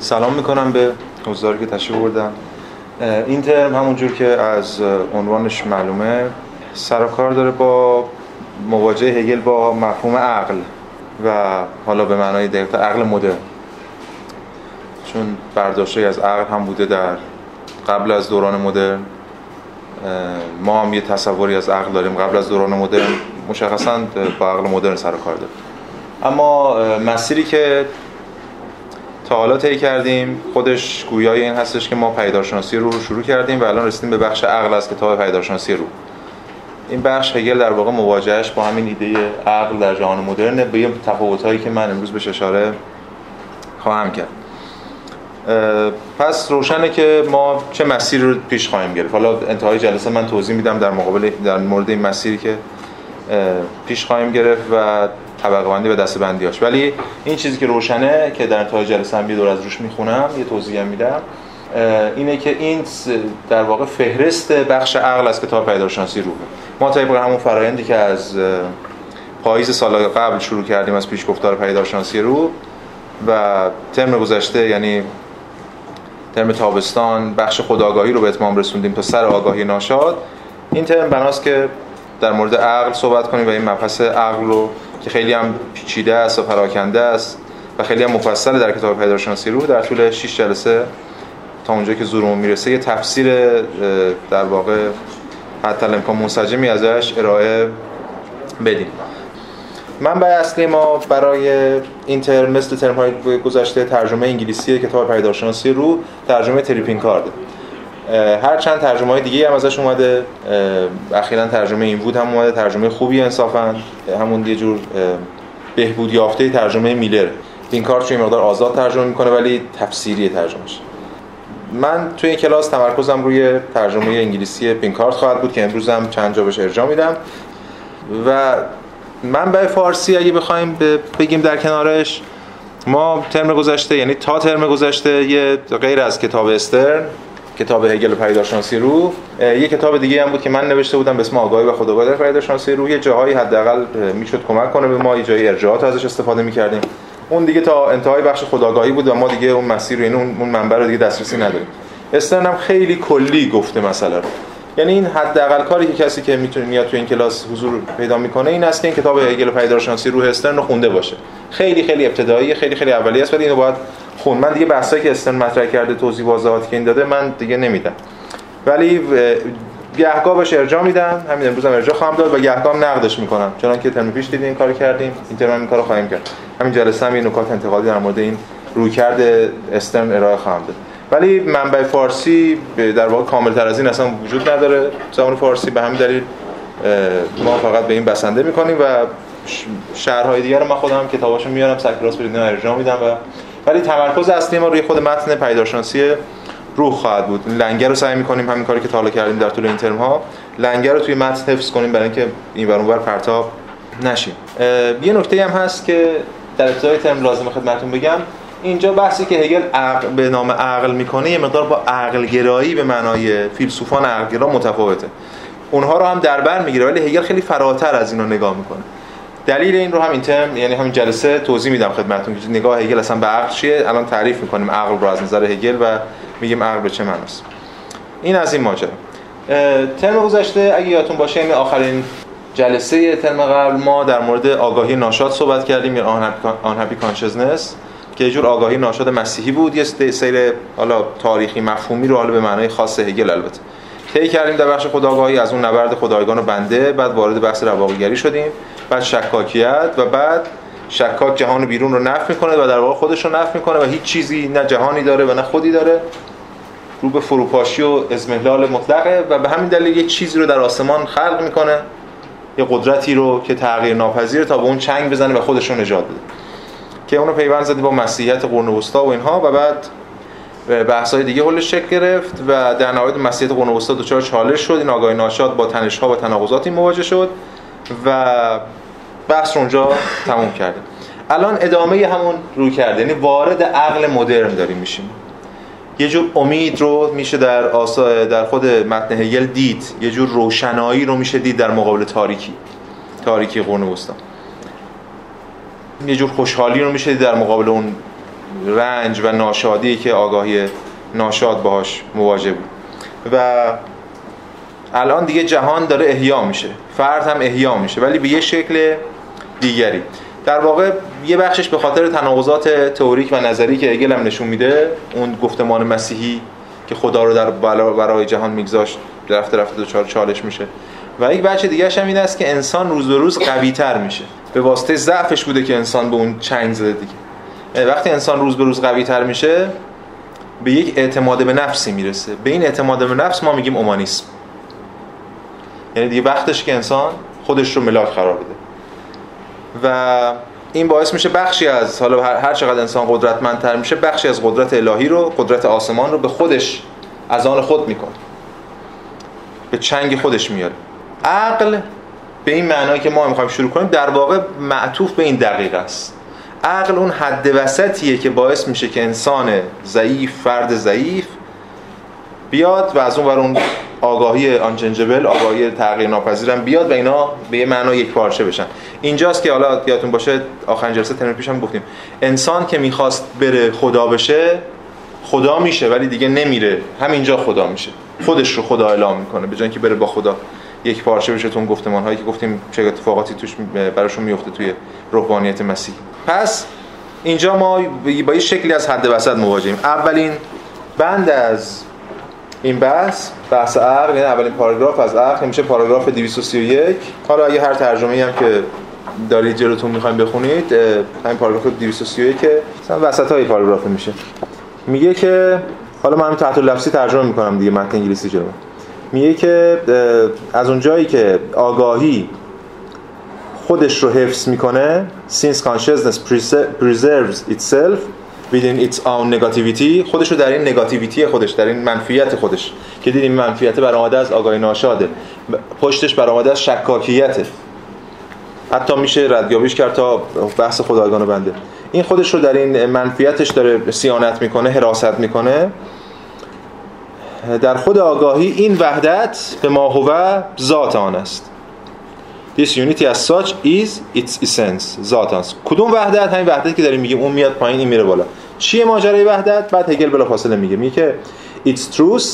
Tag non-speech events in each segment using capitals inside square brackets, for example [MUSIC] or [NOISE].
سلام می‌کنم به حضاری که تشریف بردن این ترم همونجور که از عنوانش معلومه سر کار داره با مواجهه هگل با مفهوم عقل و حالا به معنای دقیق عقل مدرن. چون برداشته از عقل هم بوده در قبل از دوران مدرن. ما هم یه تصوری از عقل داریم قبل از دوران مدرن. مشخصا با عقل مدرن سر کار داریم. اما مسیری که تا حالا کردیم. خودش گویای این هستش که ما پیدارشناسی روح رو شروع کردیم و الان رسیدیم به بخش عقل از کتاب پیدارشناسی روح این بخش هگل در واقع مواجهش با همین ایده عقل در جهان مدرن به یه تفاوت‌هایی که من امروز بهش اشاره خواهم کرد. پس روشنه که ما چه مسیری رو پیش خواهیم گرفت. حالا انتهای جلسه من توضیح میدم در مقابل در مورد این مسیری که پیش خواهیم گرفت و طبقه بندی و دسته بندیاش ولی این چیزی که روشنه که در انتهای جلسه هم دور از روش می‌خونم یه توضیح میدم اینه که این در واقع فهرست بخش عقل از کتاب پیداشناسی روحه. ما طبق همون فرایندی که از پاییز سال قبل شروع کردیم از پیشگفتار پیداشناسی روح و ترم گذشته یعنی ترم تابستان بخش خداگاهی رو به اتمام رسوندیم تا سر آگاهی ناشاد. این ترم بناست که در مورد عقل صحبت کنیم و این مبحث عقل رو که خیلی هم پیچیده است و پراکنده است و خیلی هم مفصل در کتاب پیداشناسی روح در طول 6 جلسه تا اونجا که زورمون می‌رسه یه تفسیر در واقع حتی امکان منسجمی ازش ارائه بدیم. منبع اصلی ما برای این ترم مثل ترم های گذشته ترجمه انگلیسی کتاب پیداشناسی رو ترجمه تریپین کارده هر چند ترجمه های دیگه هم ازش اومده اخیرا ترجمه این بود هم اومده ترجمه خوبی انصافا همون یه جور بهبود یافته ترجمه میلر. این کارت چون مقدار آزاد ترجمه می‌کنه ولی تفسیری ترجمهش. من توی این کلاس تمرکزم روی ترجمه انگلیسی پینکارت خواهد بود که امروز هم چند جا بهش ارجاع میدم. و منبع فارسی اگه بخوایم بگیم در کنارش ما ترم گذشته یعنی تا ترم گذشته یه غیر از کتاب استرن کتاب هگل پیداشناسی روح یه کتاب دیگه هم بود که من نوشته بودم به اسم آگاهی و خودآگاهی در پیداشناسی روح یه جاهایی حداقل می‌شد کمک کنه به ما یه جایی ارجاعات ازش استفاده می‌کردیم. اون دیگه تا انتهای بخش خودآگاهی بود و ما دیگه اون مسیر رو یعنی اون منبع رو دیگه دسترسی نداریم. استرن هم خیلی کلی گفته مسئله رو. یعنی این حداقل کاری که کسی که می‌تونه میاد تو این کلاس حضور پیدا می‌کنه این است که این کتاب هگل پیدارشناسی روح استرن رو خونده باشه. خیلی خیلی ابتدایی خیلی خیلی اولیه است ولی اینو باید خون. من دیگه بحثایی که استرن مطرح کرده توضیح واضحاتی که این داده من دیگه نمیدم. ولی گهگاه باش ارجاع میدم همین امروز هم ارجاع خواهم داد و گهگاه نقدش می‌کنم. چون که ترم پیش دیدیم این کارو کردیم. این ترم این کارو خواهیم کرد. همین جلسه هم این نکات انتقادی در مورد این رویکرد استرن ارائه خواهم داد. ولی منبع فارسی در واقع کامل تر از این اصلا وجود نداره. زبان فارسی به همین دلیل ما فقط به این بسنده می‌کنیم و شهرهای دیگر رو من خودم کتاباشو میارم سکراس بدون ارجاع میدم و ولی تمرکز اصلی ما روی خود متن پیداشناسی روح خواهد بود. لنگر رو سعی می‌کنیم همین کاری که تا حالا کردیم در طول این ترم ها لنگر رو توی متن حفظ کنیم برای اینکه این ور اونور پرتاب نشیم. یه نکته هم هست که در ابتدای ترم لازم خدمتتون بگم. اینجا بحثی که هگل عقل به نام عقل می‌کنه یه مقدار با عقل گرایی به معنای فیلسوفان عقل گرا متفاوته. اونها رو هم در بر می‌گیره ولی هگل خیلی فراتر از اینا نگاه می‌کنه. دلیل این رو هم این ترم یعنی همین جلسه توضیح میدم خدمتتون که نگاه هگل اصلا به عقل چیه؟ الان تعریف می‌کنیم عقل رو از نظر هگل و میگیم عقل به چه معناست. این از این ماجرا. ترم گذشته اگه یادتون باشه این آخرین جلسه ترم قبل ما در مورد آگاهی ناشاد صحبت کردیم یا آن هپی کانشسنس که یه جور آگاهی ناشاد مسیحی بود. یه سیر حالا تاریخی مفهومی رو حالا به معنای خاص هگل البته. طی کردیم در بخش خداگاهی از اون نبرد خدایگان و بنده بعد وارد بحث رواقیگری شدیم. بعد شکاکیت و بعد شکاک جهان بیرون رو نفی می‌کنه و در واقع خودش رو نفی می‌کنه و هیچ چیزی نه جهانی داره و نه خودی داره. رو به فروپاشی و ازمهلال مطلقه و به همین دلیل یک چیزی رو در آسمان خلق می‌کنه. یه قدرتی رو که تغییر ناپذیره تا به اون چنگ بزنه و خودش رو نجات بده. که اونو پیوند زدیم با مسیحیت قرن وسطا و اینها و بعد بحث های دیگه حلش شکل گرفت و در نهایت مسیحیت قرن وسطا دچار چالش شد. این آگاهی ناشاد با تنش ها و تناقضاتی مواجه شد. و بحث اونجا تموم کردیم. الان ادامه همون رو کرده. یعنی وارد عقل مدرن داریم میشیم. یه جور امید رو میشه در آسا در خود متن هگل دید. یه جور روشنایی رو میشه دید در مقابل تاریکی. تاریکی قرن وسطا. یه جور خوشحالی رو میشه در مقابل اون رنج و ناشادی که آگاهی ناشاد باهاش مواجه بود. و الان دیگه جهان داره احیا میشه. فرد هم احیا میشه ولی به یه شکل دیگری. در واقع یه بخشش به خاطر تناقضات تئوریک و نظری که اگل هم نشون میده اون گفتمان مسیحی که خدا رو در برای جهان میگذاشت رفته رفته دچار چالش میشه. و یک بچه دیگه هم این است که انسان روز به روز قوی تر میشه. به واسطه ضعفش بوده که انسان به اون چنگ زده دیگه. وقتی انسان روز به روز قوی تر میشه به یک اعتماد به نفسی می‌رسه. به این اعتماد به نفس ما میگیم اومانیسم. یعنی دیگه وقتش که انسان خودش رو ملاک قرار بده. و این باعث میشه بخشی از حالا هر چقدر انسان قدرتمندتر میشه بخشی از قدرت الهی رو قدرت آسمان رو به خودش از آن خود می‌کنه. به چنگ خودش میاره. عقل به این معنایی که ما می‌خوایم شروع کنیم در واقع معطوف به این دقیقه است. عقل اون حد وسطیه که باعث میشه که انسان ضعیف فرد ضعیف بیاد و از اون ور اون آگاهی آنچنجبل آگاهی تغییر ناپذیرم بیاد و اینا به یه معنا یک پارچه بشن. اینجاست که حالا یادتون باشه آخرین جلسه ترم پیش هم گفتیم. انسان که می‌خواست بره خدا بشه خدا میشه ولی دیگه نمیره. همینجا خدا میشه. خودش رو خدا اعلام می‌کنه به جای اینکه بره با خدا یک پارچه بشه. تو گفتمان هایی که گفتیم چه اتفاقاتی توش براشون میفته توی روحانیت مسیح پس اینجا ما با یه شکلی از حد وسط مواجهیم. اولین بند از این بحث بحث عقل یعنی اولین پاراگراف از عقل میشه پاراگراف 231 حالا اگه هر ترجمه هم که دارید جلوتون می‌خوایم بخونید همین پاراگراف 231 مثلا وسط های پاراگراف میشه. میگه که حالا من تحت لفظی ترجمه می‌کنم دیگه متن انگلیسی جلو میگه که از اون جایی که آگاهی خودش رو حفظ می‌کنه since consciousness preserves itself within its own negativity. خودش رو در این نگاتیویتی خودش در این منفیت خودش. که دیدیم منفیت برآمده از آگاهی ناشاده. پشتش برآمده از شکاکیته حتی میشه ردیابیش کرد تا بحث خدایگان بنده. این خودش رو در این منفیتش داره سیانت می‌کنه حراست می‌کنه. در خود آگاهی این وحدت به ما هو ذات آن است. This unity as such is its essence ذات است. کدوم وحدت؟ همین وحدت که داریم میگیم اون میاد پایین این میره بالا. چیه ماجرای وحدت؟ بعد هگل بلا فاصله میگه میگه که its truth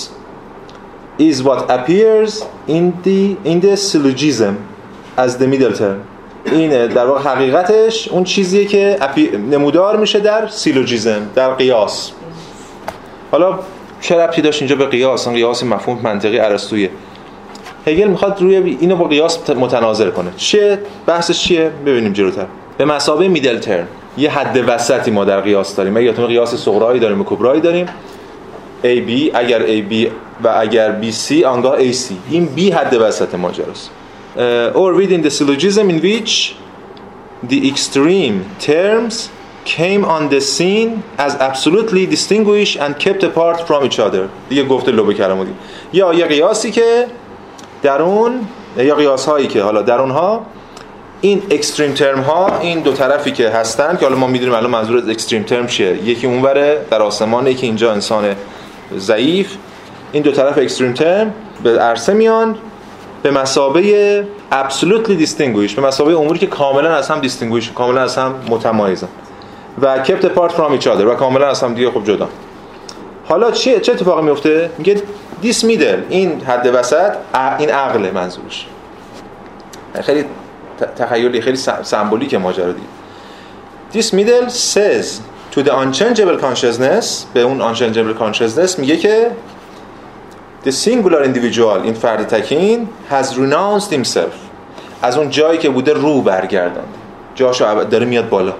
is what appears in the in the syllogism as the middle term. این در واقع حقیقتش اون چیزیه که نمودار میشه در سیلوجیزم در قیاس. حالا چه ربطی داشت اینجا به قیاس؟ اون قیاس مفهوم منطقی ارسطویی. هگل می‌خواد روی اینو با قیاس متناظر کنه. چه بحثش چیه؟ ببینیم جلوتر. به مسابقه میدل ترم یه حد وسطی ما در قیاس داریم. اگه یادتون قیاس صغرایی داریم و کبرایی داریم AB اگر AB و اگر BC آنگاه AC این B حد وسط ماجراست or within the syllogism in which the extreme terms came on the scene as absolutely distinguished and kept apart from each other. دیگه گفته لوبه کرمودی یا یه قیاسی که در اون یا قیاس هایی که حالا در اونها این اکستریم ترم ها این دو طرفی که هستن که حالا ما می‌دونیم الان منظور از اکستریم ترم چیه. یکی اونوره در آسمانه یکی اینجا انسان ضعیف. این دو طرف اکستریم ترم به عرصه میان به مسابه absolutely distinguished به مسابه اموری که کاملا از هم distinguished کاملا از هم متمایزن و apart from each other و کاملا از هم دیگه خب جدا. حالا چه چه اتفاقی میفته؟ میگه this middle این حد وسط این عقل منظورش. خیلی تخیلی خیلی سمبولیک ماجرا دیگه this middle says to the unchangeable consciousness به اون unchangeable consciousness میگه که the singular individual این فرد تکین has renounced himself از اون جایی که بوده رو برگردند جاشو داره میاد بالا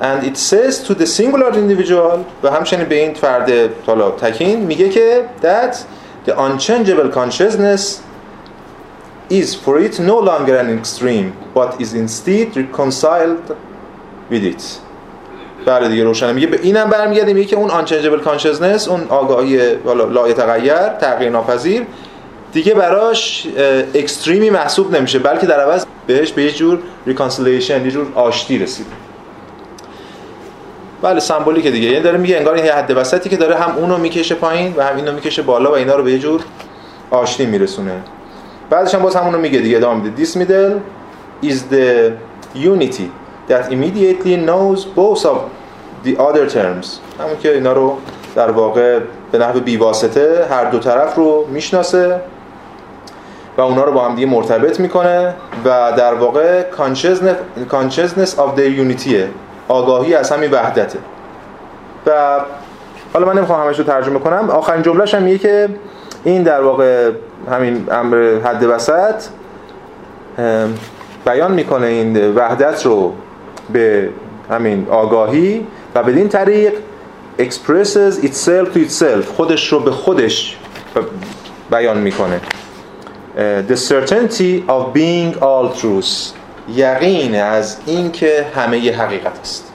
and it says to the singular individual و همچنین به این فرد تکین میگه که that the unchangeable consciousness is for it no longer an extreme but is instead reconciled with it. بله دیگه روشن میگه به اینم برمیگرده میگه که اون unchangeable consciousness اون آگاهی لا تغییر تغییر ناپذیر. دیگه براش extreme ی محسوب نمیشه بلکه در عوض بهش به یه جور reconciliation یه جور آشتی رسیده بله سمبولیکه دیگه. یعنی داره میگه انگار یه حد وسطی که داره هم اونو می‌کشه پایین و هم اینو می‌کشه بالا و اینا رو به یه جور آشتی میرسونه. بعدش هم باز همونو میگه دیگه ادامه میده. This middle is the unity that immediately knows both of the other terms. همون که اینا رو در واقع به نحو بیواسطه هر دو طرف رو می‌شناسه و اونا رو با هم دیگه مرتبط می‌کنه و در واقع consciousness of their unity آگاهی از همین وحدته. و حالا من نمی‌خوام همش رو ترجمه کنم. آخرین جملهش هم میگه که این در واقع همین امر حد وسط بیان می‌کنه این وحدت رو به همین آگاهی و بدین طریق expresses itself to itself خودش رو به خودش بیان می‌کنه. the certainty of being all truths یقین از اینکه همه ی حقیقت است.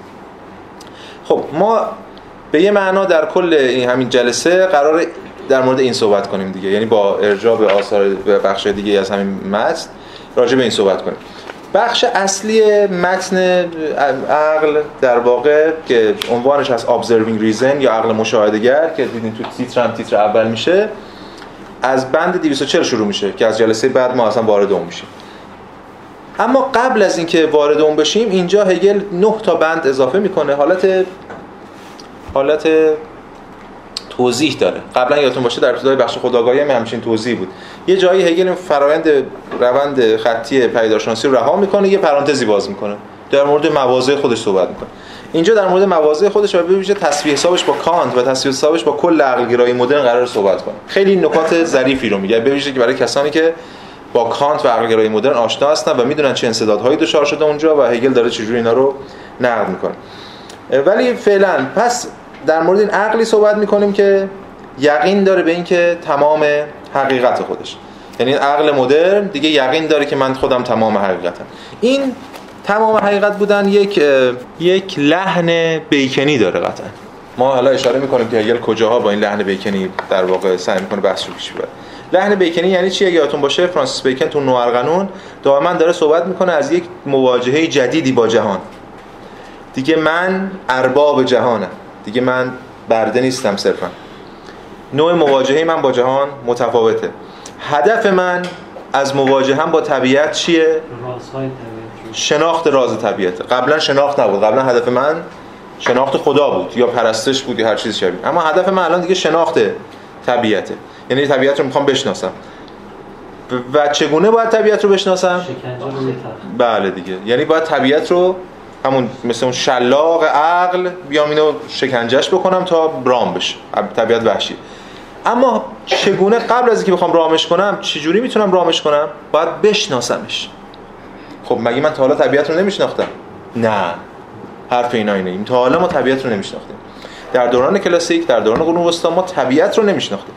خب ما به یه معنا در کل این همین جلسه قرار در مورد این صحبت کنیم دیگه. یعنی با ارجاع به آثار بخش دیگه از همین متن راجع به این صحبت کنیم. بخش اصلی متن عقل در واقع که عنوانش از observing reason یا عقل مشاهدهگر که دیدین تو تیتر هم تیتر اول میشه. از بند 240 شروع میشه که از جلسه بعد ما اصلا وارد اون میشیم. اما قبل از اینکه وارد اون بشیم اینجا هگل 9 تا بند اضافه می‌کنه. حالت حالت توضیح داره. قبلا یادتون باشه در ابتدای بخش خداگاهی هم همچین توضیح بود. یه جایی هگل فرایند روند خطی پیداشناسی رو رها می‌کنه یه پرانتزی باز می‌کنه. در مورد مواضع خودش صحبت می‌کنه. اینجا در مورد مواضع خودش و ببینید تصویه حسابش با کانت و تصویه حسابش با کل عقلگرایی مدرن قرار صحبت کنه. خیلی نکات ظریفی رو میگه. ببینید که برای کسانی که با کانت و عقلگرایی مدرن آشنا هستن و می‌دونن چه انسدادهایی دچار شده اونجا و هگل داره چجوری اینا رو نقد می‌کنه. ولی فعلا پس در مورد این عقلی صحبت می‌کنیم که یقین داره به اینکه تمام حقیقت خودش. یعنی عقل مدرن دیگه یقین داره که من خودم تمام حقیقتم. این تمام حقیقت بودن یک یک لحن بیکنی داره قطعا. ما حالا اشاره می‌کنیم که هگل کجاها با این لحن بیکنی در واقع سعی می‌کنه بحث رو پیش ببره لحن بیکنی یعنی چی؟ اگه یادتون باشه فرانسیس بیکن تو نوارقانون دائما داره صحبت می‌کنه از یک مواجهه جدیدی با جهان. دیگه من ارباب جهانم. دیگه من برده نیستم صرفا. نوع مواجهه من با جهان متفاوته. هدف من از مواجهه هم با طبیعت چیه؟ شناخت راز طبیعت. قبلا شناخت نبود. قبلا هدف من شناخت خدا بود یا پرستش بود یا هر چیز شبیه. اما هدف من الان دیگه شناخت طبیعته یعنی طبیعت رو می‌خوام بشناسم. و چگونه باید طبیعت رو بشناسم؟ بله دیگه. یعنی باید طبیعت رو همون مثل اون شلاق عقل بیام اینو شکنجهش بکنم تا رام بشه. طبیعت وحشی. اما چگونه قبل از اینکه بخوام رامش کنم چجوری می‌تونم رامش کنم؟ باید بشناسمش. خب مگه من تا حالا طبیعت رو نمیشناختم؟ نه. حرف اینا اینه. این تا حالا ما طبیعت رو نمیشناختیم. در دوران کلاسیک در دوران قرون وسطا ما طبیعت رو نمیشناختیم.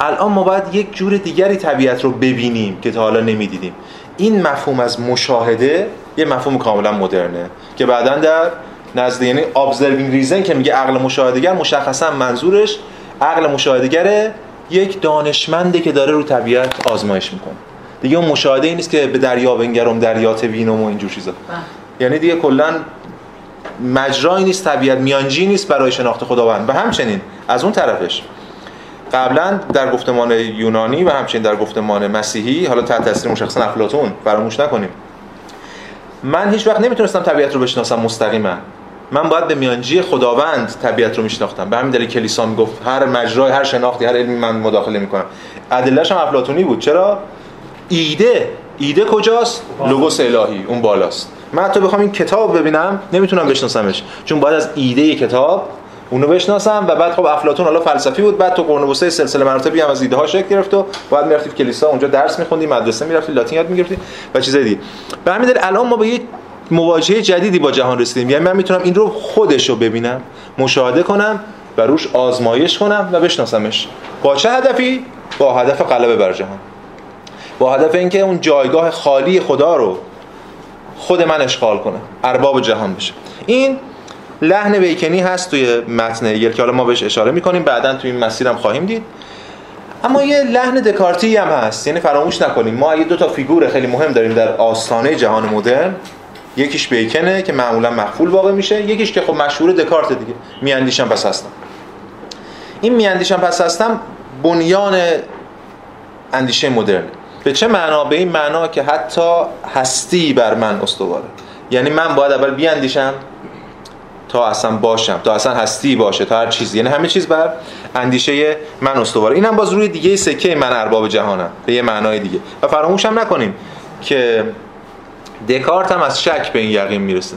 الان ما باید یک جور دیگری طبیعت رو ببینیم که تا حالا نمی‌دیدیم. این مفهوم از مشاهده یه مفهوم کاملا مدرنه که بعدا در نزد یعنی observing reason که میگه عقل مشاهدهگر مشخصا منظورش عقل مشاهدهگر یک دانشمنده که داره رو طبیعت آزمایش می‌کنه. دیگه اون مشاهده ای نیست که به دریا بنگرم دریات وینم و اینجور چیزا. بله. یعنی دیگه کلا مجرایی نیست طبیعت میانجی نیست برای شناخت خداوند. و همچنین از اون طرفش قبلا در گفتمان یونانی و همچنین در گفتمان مسیحی حالا تحت تاثیر مشخصا افلاطون فراموش نکنیم. من هیچ وقت نمی‌تونستم طبیعت رو بشناسم مستقیما. من باید به میانجی خداوند طبیعت رو میشناختم. به همین دلیل کلیسا می‌گفت هر مجرای هر شناختی هر علمی من مداخله می‌کنم. ادلهش هم افلاطونی بود. چرا؟ ایده. ایده کجاست؟ لوگوس الهی. اون بالاست. من حتی بخوام این کتاب ببینم نمی‌تونم بشناسمش. چون باید از ایده کتاب اونو بشناسم و بعد خب افلاطون حالا فلسفی بود بعد تو قرن وسطا سلسله مراتبی هم از ایده ها شکل گرفت و بعد می‌رفتی کلیسا اونجا درس میخوندی مدرسه می‌رفتی لاتین یاد می‌گرفتی و چیزای دیگه. به همین دلیل الان ما با یه مواجهه جدیدی با جهان رسیدیم. یعنی من می‌تونم این رو خودش رو ببینم مشاهده کنم و روش آزمایش کنم و بشناسمش. با چه هدفی؟ با هدف غلبه بر جهان. با هدف اینکه اون جایگاه خالی خدا رو خود من اشغال کنه ارباب جهان بشه. این لحن بیکنی هست توی متن هگل که حالا ما بهش اشاره می‌کنیم. بعدا توی این مسیرم خواهیم دید. اما یه لحن دکارتی هم هست. یعنی فراموش نکنیم. ما اگه دو تا فیگور خیلی مهم داریم در آستانه جهان مدرن یکیش بیکنه که معمولا مقفول واقع میشه یکیش که خب مشهور دکارت دیگه. میاندیشم پس هستم. این میاندیشم پس هستم بنیان اندیشه مدرن. به چه معنا؟ به این معنا که حتی هستی بر من استواره. یعنی من باید اول بیاندیشم تا اصلا باشم تا اصلا هستی باشه تا هر چیزی. یعنی همه چیز بر اندیشه من استواره. اینم باز روی دیگه سکه من ارباب جهانم به یه معنای دیگه. و فراموش هم نکنیم که دکارت هم از شک به این یقین می‌رسه.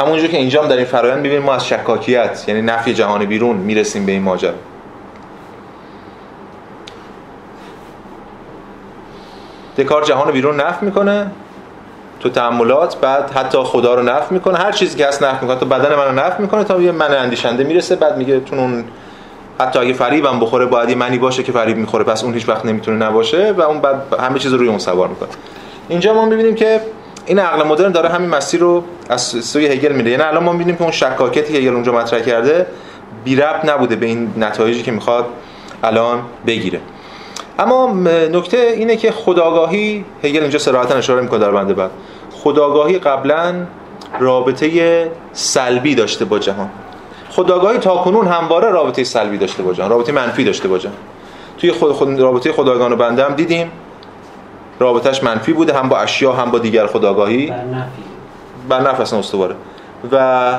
همونجور که اینجا هم در این فرایند می‌بینیم ما از شکاکیت یعنی نفی جهان بیرون می‌رسیم به این ماجرا. دکارت جهان بیرون نفی می‌کنه. تو تعاملات بعد حتی خدا رو نفی می‌کنه. هر چیزی که هست نفی می‌کنه. تا بدن منو نفی می‌کنه تا یه من اندیشنده می‌رسه. بعد میگه تو اون حتی اگه فریبم بخوره باید منی باشه که فریب می‌خوره. پس اون هیچ وقت نمی‌تونه نباشه و اون بعد همه چیز رو روی اون سوار می‌کنه. اینجا ما می‌بینیم که این عقل مدرن داره همین مسیر رو از سوی هگل میره یعنی الان ما می‌بینیم که اون شکاکتی که هگل اونجا مطرح کرده بی ربط نبوده به این نتایجی که می‌خواد الان بگیره. اما نکته اینه که خداگاهی هگل اینجا صراحتا اشاره می‌کنه در بنده بعد. خداگاهی قبلا رابطه سلبی داشته با جهان. خداگاهی تاکنون همواره رابطه سلبی داشته با جهان رابطه منفی داشته با جهان. توی خود, خود رابطه خداگان و بنده هم دیدیم. رابطش منفی بوده هم با اشیا هم با دیگر خداگاهی. بر نفی. بر اصلا استواره. و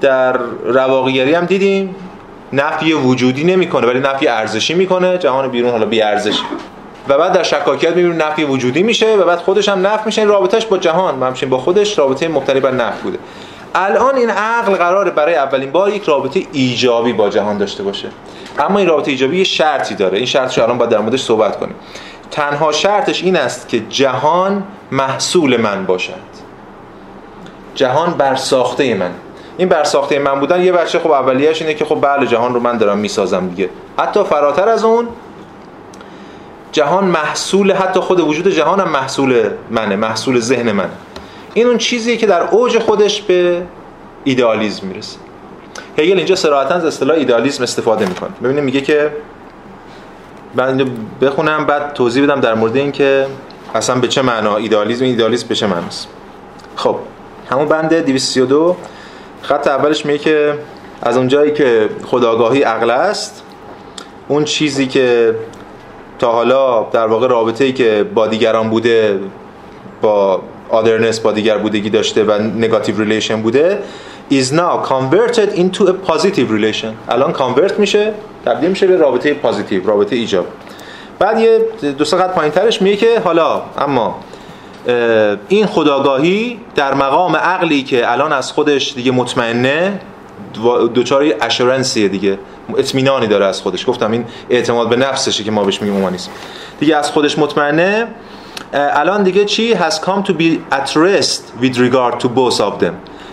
در رواقیگری هم دیدیم نفی وجودی نمی‌کنه ولی نفی ارزشی می‌کنه. جهان بیرون حالا بی ارزشی و بعد در شکاکیت می‌بینیم نفی وجودی میشه و بعد خودش هم نفی میشه. این رابطش با جهان همچنین با خودش رابطه مبتنی بر نفی بوده. الان این عقل قراره برای اولین بار یک رابطه ایجابی با جهان داشته باشه. اما این رابطه ایجابی یه شرطی داره. این شرطش الان باید در موردش صحبت کنیم. تنها شرطش این است که جهان محصول من باشد. جهان بر ساخته من. این بر ساخته من بودن یه بچه خب اولیه‌اش اینه که خب بله جهان رو من دارم می‌سازم دیگه. حتی فراتر از اون جهان محصول حتی خود وجود جهان هم محصول منه محصول ذهن منه این اون چیزیه که در اوج خودش به ایدئالیسم می‌رسه. هگل اینجا صراحتا از اصطلاح ایدئالیسم استفاده می‌کنه. ببینید میگه که من بخونم بعد توضیح بدم در مورد این که اصلا به چه معنا ایدئالیسم ایدئالیسم به چه معناست. خب همون بند 232 خط اولش میگه که از اونجایی که خداگاهی عقل است اون چیزی که تا حالا در واقع رابطه ای که با دیگران بوده با otherness با دیگر بودگی داشته و negative relation بوده is now converted into a positive relation. الان convert میشه تبدیل میشه به رابطه positive رابطه ایجاب. بعد یه دو سه خط پایینترش میگه که حالا اما این خودآگاهی در مقام عقلی که الان از خودش دیگه مطمئنه دچار یه assurance یه دیگه. اطمینانی داره از خودش. گفتم این اعتماد به نفسشه که ما بهش میگیم اومانیسم. دیگه از خودش مطمئنه. الان دیگه چی؟ Has come to be at rest with regard to both of them.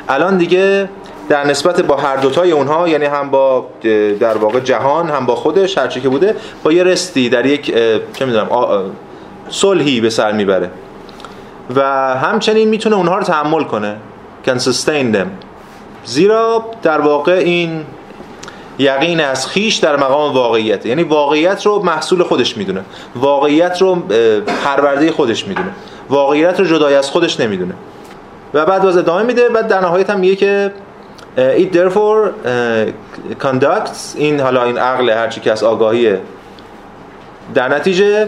الان دیگه در نسبت با هر دوتای اونها یعنی هم با در واقع جهان هم با خودش هرچی که بوده با یه رستی در یک چه می‌دونم صلحی به سر می‌بره. و همچنین می‌تونه اونها رو تحمل کنه. Can sustain them. زیرا در واقع این یقین از خیش در مقام واقعیت. یعنی واقعیت رو محصول خودش می‌دونه. واقعیت رو پرورده خودش می‌دونه. واقعیت رو جدای از خودش نمی‌دونه. و بعد باز ادامه میده. بعد در نهایت هم میگه که it therefore conducts این حالا این عقل هرچی که از آگاهیه در نتیجه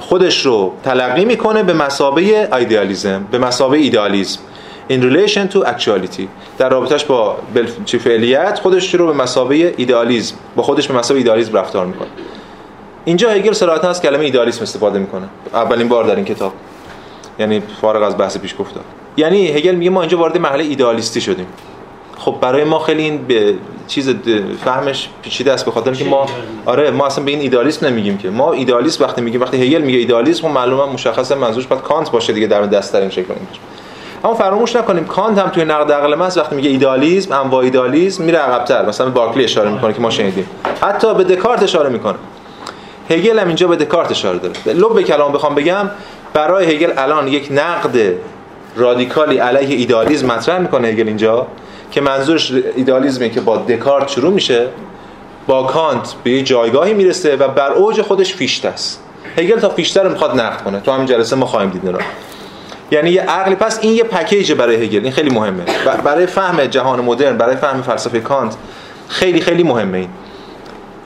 خودش رو تلقی می‌کنه به مسابه ایدئالیسم به مسابه ایدئالیسم. In relation to actuality. در رابطش با چی فعلیت خودش رو به مسابه ایدئالیسم با خودش به مسابه ایدئالیسم رفتار می‌کنه. اینجا هگل صراحتا از کلمه ایدئالیسم استفاده می‌کنه. اولین بار در این کتاب. یعنی فارغ از بحث پیش گفتم یعنی هگل میگه ما اینجا وارد مرحله ایدئالیستی شدیم. خب برای ما خیلی این به چیز فهمش پیچیده است به خاطر که ما آره ما اصلا به این ایدالیسم نمیگیم که. ما ایدالیسم وقتی میگیم وقتی هگل میگه ایدالیسم خب معلومه مشخصه منظورش باید کانت باشه دیگه در دست در این شکل اما فراموش نکنیم کانت هم توی نقد عقل محض وقتی میگه ایدالیسم انواع ایدالیسم میره عقب‌تر. مثلا به بارکلی اشاره می‌کنه که ما شنیدیم. حتی به دکارت اشاره می‌کنه. هگل هم اینجا به دکارت اشاره داره. لب کلام بخوام بگم برای هگل الان یک نقد رادیکالی علیه ایدالیسم مطرح می‌کنه هگل اینجا که منظورش ایدالیسمه که با دکارت شروع میشه با کانت به یه جایگاهی می‌رسه و بر اوج خودش فیشته است. هگل تا فیشته رو می‌خواد نقد کنه. تو همین جلسه ما خواهیم دید یعنی یه عقلی. پس این یه پکیجه برای هگل. این خیلی مهمه. برای فهم جهان مدرن برای فهم فلسفه کانت خیلی خیلی مهمه این.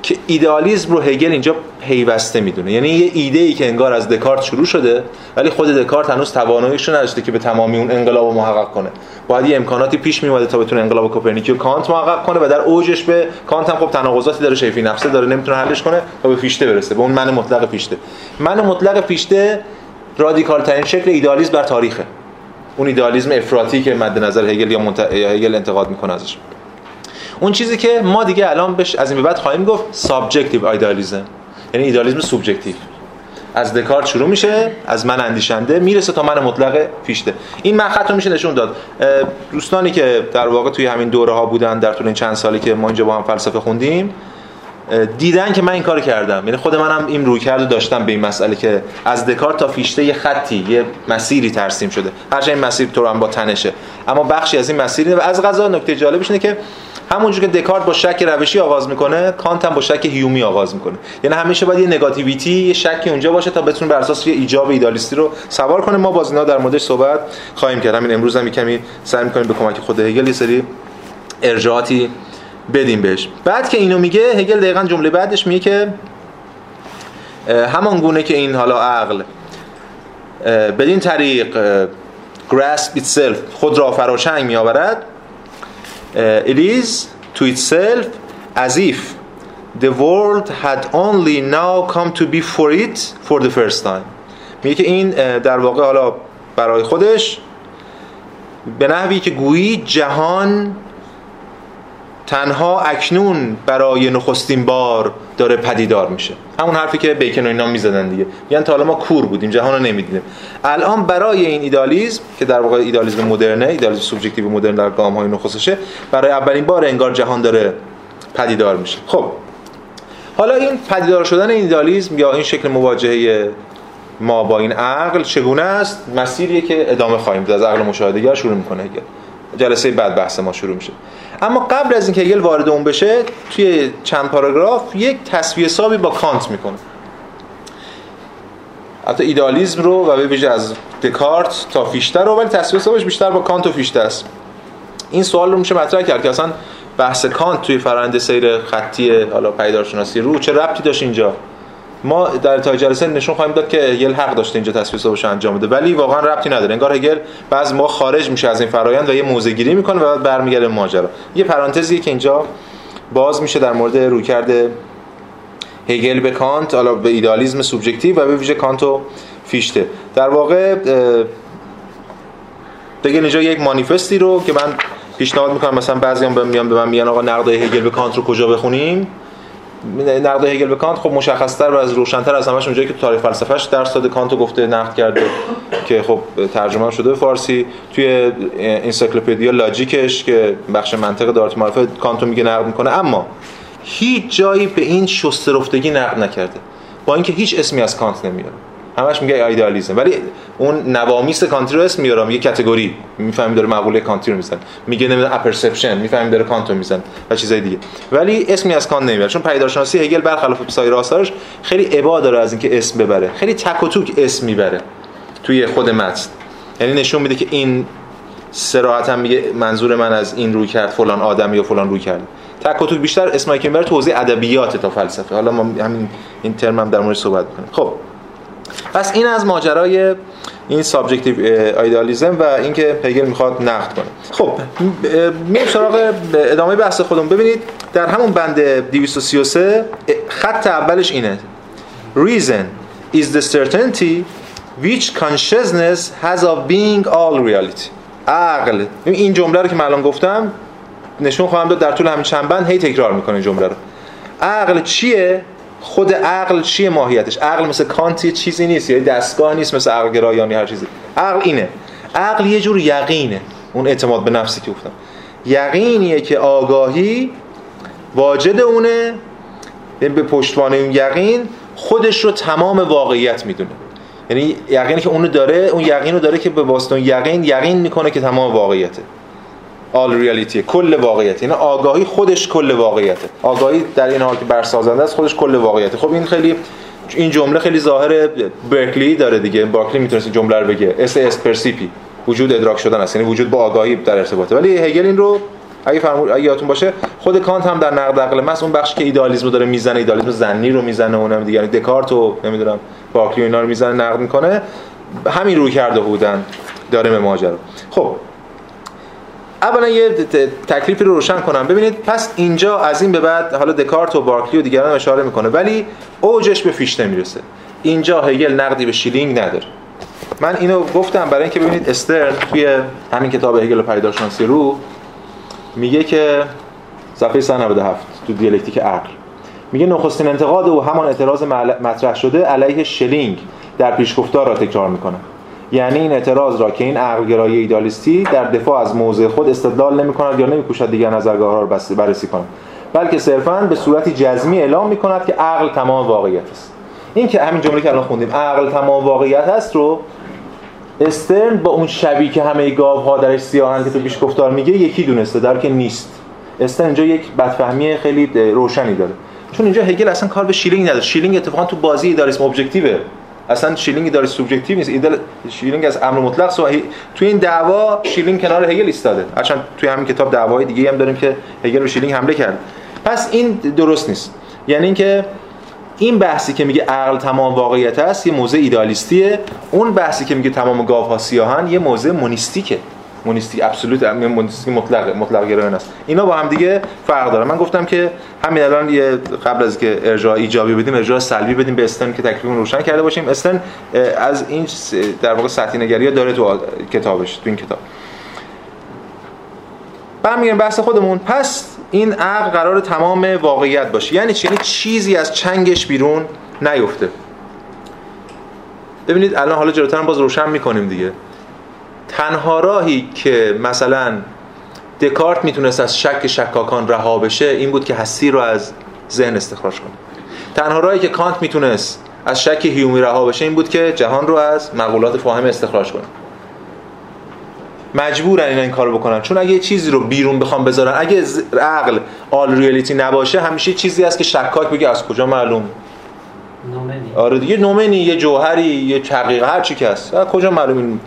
که ایدئالیسم رو هگل اینجا پیوسته می‌دونه. یعنی یه ایده ای که انگار از دکارت شروع شده ولی خود دکارت هنوز تواناییش نداشته که به تمامی اون انقلاب محقق کنه. باید یه امکاناتی پیش میومده تا بتونه انقلاب کوپرنیکی رو کانت محقق کنه و در اوجش به کانت هم خب تناقضاتی داره شیء فی نفسه داره نمی‌تونه حلش کنه تا به فیشته برسه به اون من مطلق فیشته. من مطلق فیشته رادیکال ترین شکل ایدالیسم در تاریخه. اون ایدالیسم افراطی که مد نظر هگل یا, منت... هگل انتقاد می‌کنه ازش. اون چیزی که ما دیگه الان بهش از این به بعد خواهیم گفت subjective idealism یعنی ایدالیسم سوبجکتیو. از دکارت شروع میشه از من اندیشنده می‌رسه تا من مطلق فیشته این رو میشه نشون داد. دوستانی که در واقع توی همین دوره ها بودن در طول این چند سالی که ما اینجا با هم فلسفه خوندیم دیدن که من این کار کردم. یعنی خود منم این روی کرده داشتم به این مسئله که از دکارت تا فیشته یه خطی یه مسیری ترسیم شده. هرچند این مسیر تو هم با تنشه. اما بخشی از این مسیری و از غذا نکته جالبش اینه که همونجور که دکارت با شک روشی آغاز می‌کنه کانت هم با شک هیومی آغاز می‌کنه. یعنی همیشه باید یه نگاتیویتی یه شکی اونجا باشه تا بتونه بر اساس یه ایجاب ایدالیستی رو سوار کنه. ما باز اینا در موردش صحبت خواهیم کرد. همین امروز هم کمی سعی می‌کنیم به کمک خود هگل یه سری ارجاعاتی بدیم بهش. بعد که اینو میگه هگل دقیقا جمله بعدش میگه که همان گونه که این حالا عقل بدین طریق grasp itself خود را فراچنگ میآورد. it is to itself as if the world had only now come to be for it for the first time. میگه که این در واقع حالا برای خودش به نحوی که گویی جهان تنها اکنون برای نخستین بار داره پدیدار میشه. همون حرفی که بیکن و اینا می‌زدن دیگه. یعنی تا حالا ما کور بودیم جهان رو نمی‌دیدیم. الان برای این ایدالیسم که در واقع ایدالیسم مدرنه ایدالیسم سوبژکتیو مدرن در گام های نخستشه برای اولین بار انگار جهان داره پدیدار میشه. خب حالا این پدیدار شدن این ایدالیسم یا این شکل مواجهه ما با این عقل چگونه است؟ مسیریه که ادامه خواهیم داد. از عقل مشاهدهگر شروع می‌کنه. جلسه بعد بحث ما شروع میشه. اما قبل از اینکه هگل وارد اون بشه توی چند پاراگراف یک تصویه حسابی با کانت می‌کنه. حتی ایدالیسم رو و به از دکارت تا فیشته رو ولی تصویه حسابش بیشتر با کانت و فیشته است. این سوال رو میشه مطرح کرد که اصلا بحث کانت توی فرآیند سیر خطی حالا پیدارشناسی رو چه ربطی داشت اینجا؟ ما در طی جلسه نشون خواهیم داد که هگل حق داشته اینجا تصفیه حسابش انجام بده. ولی واقعا ربطی نداره. انگار هگل بعضا خارج میشه از این فرایند و یه موضع گیری می‌کنه و بعد برمیگرده ماجرا. یه پرانتزی که اینجا باز میشه در مورد رویکرد هگل به کانت حالا به ایدالیسم سوبژکتیو و به ویژه کانت و فیشته. در واقع دیگه اینجا یک مانیفستی رو که من پیشنهاد می‌کنم مثلا بعضیام به میان به من میگن آقا نقد هگل به کانت رو کجا بخونیم؟ نقد هگل به کانت خب مشخصتر و از روشنتر از همش اونجایی که تاریخ فلسفهش درس داده. کانتو گفته نقد کرده که خب ترجمه شده به فارسی. توی Encyclopaedia Logic ش که بخش منطق دایرة المعارفه کانتو میگه نقد می‌کنه. اما هیچ جایی به این شسته‌رفتگی نقد نکرده. با اینکه هیچ اسمی از کانت نمیاره. همش میگه ایدالیسم ولی اون نوامیس کانتی رو اسم میارم یه category. می‌فهمی داره مقوله کانتی رو میزنه میگه نمی‌دونم apperception می‌فهمی داره کانت رو میزنه و چیزای دیگه. ولی اسمی از کانت نمیاره چون پدیدارشناسی هگل برخلاف سایر آثارش خیلی ابا داره از اینکه اسم ببره. خیلی تک و توک اسم می‌بره توی خود متن. یعنی نشون میده که این صراحتا میگه منظور من از این رویکرد فلان آدم یا فلان رویکرد. تک و توک بیشتر اسمایی که توضیح ادبیات تا فلسفه. حالا ما همین این ترم هم در مورد صحبت می‌کنیم خب. پس این از ماجرای این subjective idealism و اینکه هگل می‌خواد نقد کنه. خب میریم سراغ ادامه بحث خودمون. ببینید در همون بند 233 خط اولش اینه. Reason is the certainty which consciousness has of being all reality. عقل. این جمله رو که من الان گفتم نشون خواهم داد در طول همین چند بند هی تکرار می‌کنه جمله رو. عقل چیه؟ خود عقل چیه ماهیتش؟ عقل مثل کانت چیزی نیست یا دستگاه نیست مثل عقل گرایانی هر چیزی. عقل اینه. عقل یه جور یقینه. اون اعتماد به نفسی که گفتم. یقینیه که آگاهی واجد اونه. یعنی به پشتوانه اون یقین خودش رو تمام واقعیت می‌دونه. یعنی یقینی که اونو داره اون یقین رو داره که به واسطه یقین یقین می‌کنه که تمام واقعیته. All reality کل واقعیت. یعنی آگاهی خودش کل واقعیته. آگاهی در این حال که برسازنده است خودش کل واقعیته. خب این خیلی این جمله خیلی ظاهر برکلی داره دیگه. بارکلی می‌تونست این جمله رو بگه. esse est percipi وجود ادراک شدن است. یعنی وجود با آگاهی در ارتباطه. ولی هگل این رو اگه فرمود اگه یادتون باشه خود کانت هم در نقد عقل محض اون بخشی که ایدالیسم داره می‌زنه ایدالیسم ظنی رو می‌زنه اونم دیگه یعنی دکارت و نمی‌دونم بارکلی اینا رو می‌زنه نقد می‌کنه. همین رویکرده بودن. داره به ماجرا. خب اولا یه تکلیفی رو روشن کنم. ببینید پس اینجا از این به بعد حالا دکارت و بارکلی و دیگران اشاره می‌کنه ولی اوجش به فیشته می‌رسه اینجا هگل نقدی به شیلینگ نداره. من اینو گفتم برای اینکه ببینید استرن توی همین کتاب هگل و پدیدارشناسی رو میگه که صفحه 197 تو دیالکتیک عقل. میگه نخستین انتقاد او همان اعتراض مطرح شده علیه شلینگ در پیشگفتار را تکرار می‌کنه. یعنی این اعتراض را که این عقلگرایی ایدالیستی در دفاع از موضع خود استدلال نمی کند یا نمیکوشد دیگر نظرگاه را بررسی کند. بلکه صرفا به صورتی جزمی اعلام می کند که عقل تمام واقعیت است. این که همین جمله که الان خوندیم عقل تمام واقعیت است رو استرن با اون شبی که همه گاو ها درش سیاهن که تو پیش گفتار میگه یکی دونسته در که نیست. استرن اینجا یک بدفهمی خیلی روشنی داره. چون اینجا هگل اصلا کار به شیلینگ نداره. شیلینگ اتفاقا تو بازی ایدالیسم ابجکتیوه اصلا شیلینگ داره سوبژکتیو نیست. ایدالیسم شیلینگ از امر مطلق سو تو این دعوا شیلینگ کنار هگل ایستاده. هرچند توی همین کتاب دعوای دیگه هم داریم که هگل به شیلینگ حمله کرد. پس این درست نیست. یعنی اینکه این بحثی که میگه عقل تمام واقعیت است یه موضع ایدالیستیه اون بحثی که میگه تمام گاوها سیاهن یه موضع monistic ه. مونیستی absolute مونیستی مطلق مطلق گرایان است. اینا با هم دیگه فرق داره. من گفتم که همین الان یه قبل از که ارجاع ایجابی بدیم ارجاع سلبی بدیم به استرن که تکلیف روشن کرده باشیم. استرن از این در واقع سطحی نگری داره تو کتابش تو این کتاب. برمیگردیم بحث خودمون. پس این عقل قرار تمام واقعیت باشه. یعنی چی؟ یعنی چیزی از چنگش بیرون نیفته. ببینید الان حالا جلوتر باز روشن می‌کنیم دیگه. تنها راهی که مثلا دکارت می‌تونست از شک شکاکان رها بشه این بود که هستی رو از ذهن استخراج کنه. تنها راهی که کانت می‌تونست از شک هیومی رها بشه این بود که جهان رو از مقولات فاهم استخراج کنه. مجبورن اینا این کارو بکنن. چون اگه چیزی رو بیرون بخوام بذارن اگه عقل آل ریالیتی نباشه همیشه چیزی هست که شکاک بگه از کجا معلوم؟ نومنی. آره دیگه نومنی یه جوهری یه حقیقت هر چی که هست. کجا معلوم این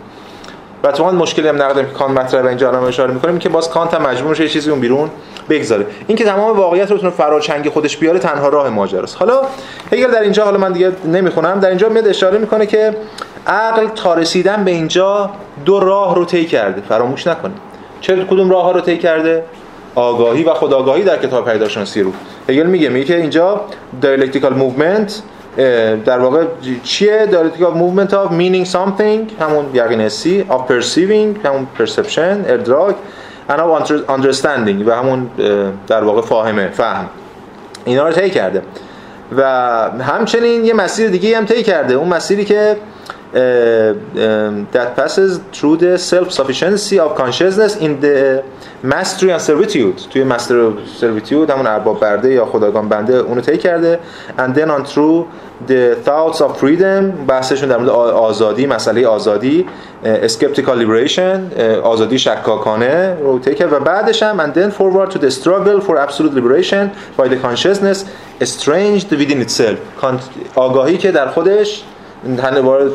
و تو مشکلی هم نقدم که کانت مطرح اینجا الان اشاره می‌کنیم که باز کانت هم مجبور میشه یه چیزی اون بیرون بگذاره. این که تمام واقعیت رو بتونه فراچنگ خودش بیاره تنها راه ماجراست. حالا هگل در اینجا حالا من دیگه نمی‌خونم. در اینجا میاد اشاره می‌کنه که عقل تا رسیدن به اینجا دو راه رو طی کرده. فراموش نکنید. چه کدوم راه ها رو طی کرده؟ آگاهی و خودآگاهی در کتاب پیداشناسی رو. هگل میگه میگه که اینجا dialectical movement در واقع چیه؟ dialectical movement of meaning something همون یقین حسی of perceiving همون perception ادراک and of understanding و همون در واقع فاهمه فهم. اینا رو طی کرده. و همچنین یه مسیر دیگه هم طی کرده. اون مسیری که that passes through the self-sufficiency of consciousness in the mastery and servitude توی master servitude همون ارباب برده یا خداگان بنده اونو طی کرده and then on through the thoughts of freedom بحثشون در مورد آزادی مسئله آزادی skeptical liberation آزادی شکاکانه رو طی کرد و بعدش هم and then forward to the struggle for absolute liberation by the consciousness estranged within itself آگاهی که در خودش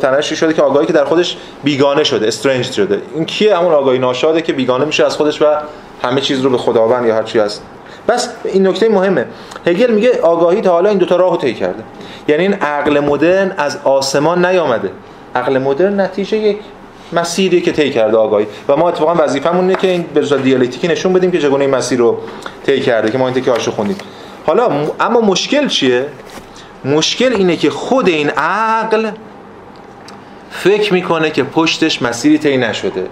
تنشی شده که آگاهی که در خودش بیگانه شده استرنج شده. این کیه؟ همون آگاهی ناشاده که بیگانه میشه از خودش و همه چیز رو به خداوند یا هر چی هست. بس این نکته مهمه. هگل میگه آگاهی تا حالا این دوتا راهو طی کرده. یعنی این عقل مدرن از آسمان نیامده. عقل مدرن نتیجه یک مسیری که طی کرده آگاهی. و ما اتفاقا وظیفمون اینه که این به دیالکتیکی نشون بدیم که چگونه این مسیر رو طی کرده که ما این تکه خوندیم. حالا اما مشکل چیه؟ مشکل اینه که خود این عقل فکر می‌کنه که پشتش مسیری طی نشده